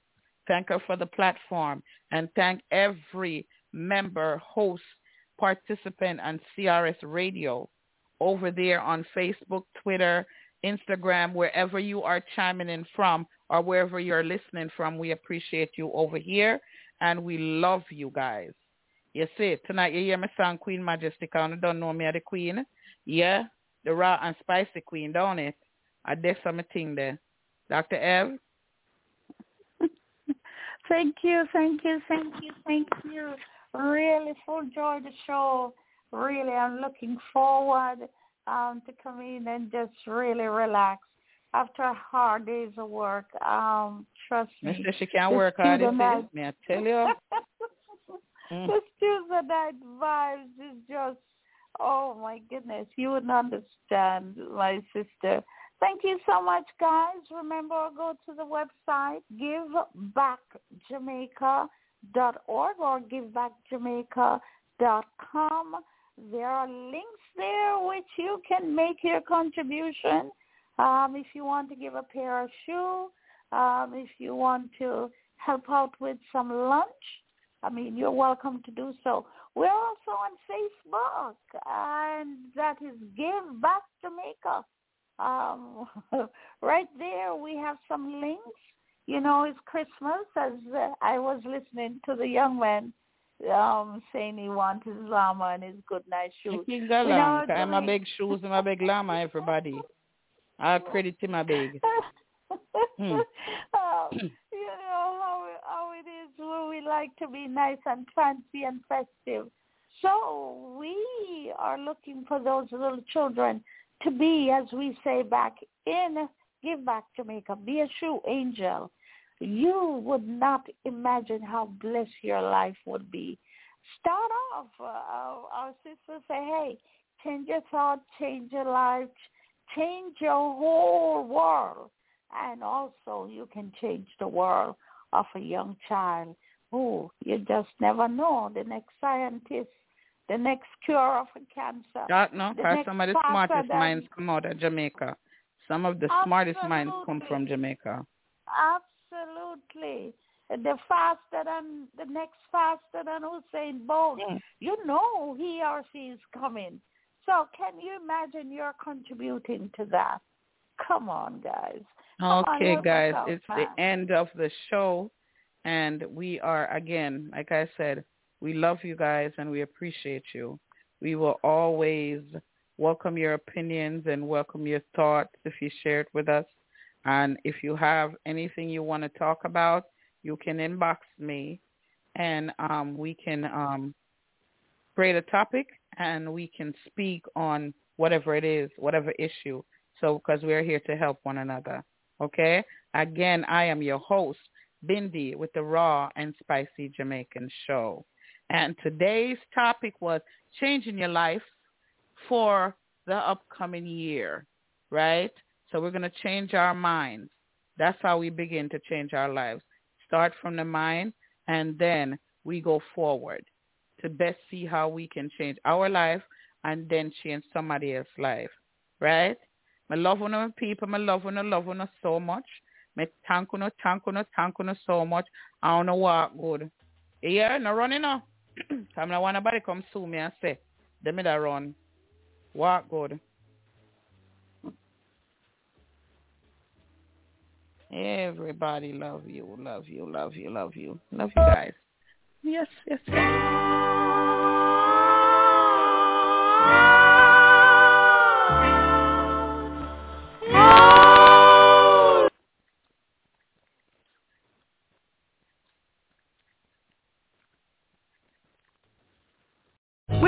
Thank her for the platform and thank every member, host, participant on CRS Radio over there on Facebook, Twitter, Instagram, wherever you are chiming in from or wherever you're listening from. We appreciate you over here and we love you guys. You see, tonight you hear me song Queen Majesty, and you don't know me as the queen. Yeah, the raw and spicy queen, don't it? I did something there. Dr. Ev? <laughs> thank you, thank you, thank you, thank you. Really full joy the show. Really, I'm looking forward um, to come in and just really relax after a hard days of work. Um, trust me. Mister, she can't work hard. Night, me I tell you. <laughs> mm. The Tuesday night vibes is just, oh my goodness, you wouldn't understand, my sister. Thank you so much, guys. Remember, go to the website, givebackjamaica.org or givebackjamaica.com. There are links there which you can make your contribution. Um, if you want to give a pair of shoes, um, if you want to help out with some lunch, I mean, you're welcome to do so. We're also on Facebook, and that is Give Back Jamaica. Um, <laughs> right there, we have some links. You know, it's Christmas, as uh, I was listening to the young man um saying he wants his llama and his good night shoes. Got llama. I'm a big shoes and a big llama, everybody. I credit him a big. <laughs> hmm. oh, you know how how it is when we like to be nice and fancy and festive. So we are looking for those little children to be, as we say back in Give Back Jamaica, be a shoe angel you would not imagine how blessed your life would be. Start off. Uh, our sisters say, hey, change your thought, change your life, change your whole world. And also you can change the world of a young child who you just never know, the next scientist, the next cure of a cancer. That, no, because some of the smartest minds come out of Jamaica. Some of the smartest minds come from Jamaica. Absolutely. The faster than the next faster than Usain Bolt. Mm. You know he or she is coming. So can you imagine you're contributing to that? Come on, guys. Come okay, on, guys, it's man. the end of the show, and we are again, like I said, we love you guys and we appreciate you. We will always welcome your opinions and welcome your thoughts if you share it with us. And if you have anything you want to talk about, you can inbox me and um, we can um, create a topic and we can speak on whatever it is, whatever issue. So because we're here to help one another. Okay? Again, I am your host, Bindy, with the Raw and Spicy Jamaican Show. And today's topic was changing your life for the upcoming year, right? So we're going to change our minds. That's how we begin to change our lives. Start from the mind and then we go forward. to best see how we can change our life and then change somebody else's life. Right? My love of people, my love one, I love one so much. Me thank you, thank you, thank you so much. I don't know what good. Yeah, no running <clears throat> now. I'm not want nobody come sue me and say, them me that run. Walk good. Everybody love you, love you, love you, love you. Love you guys. Yes, yes, yes.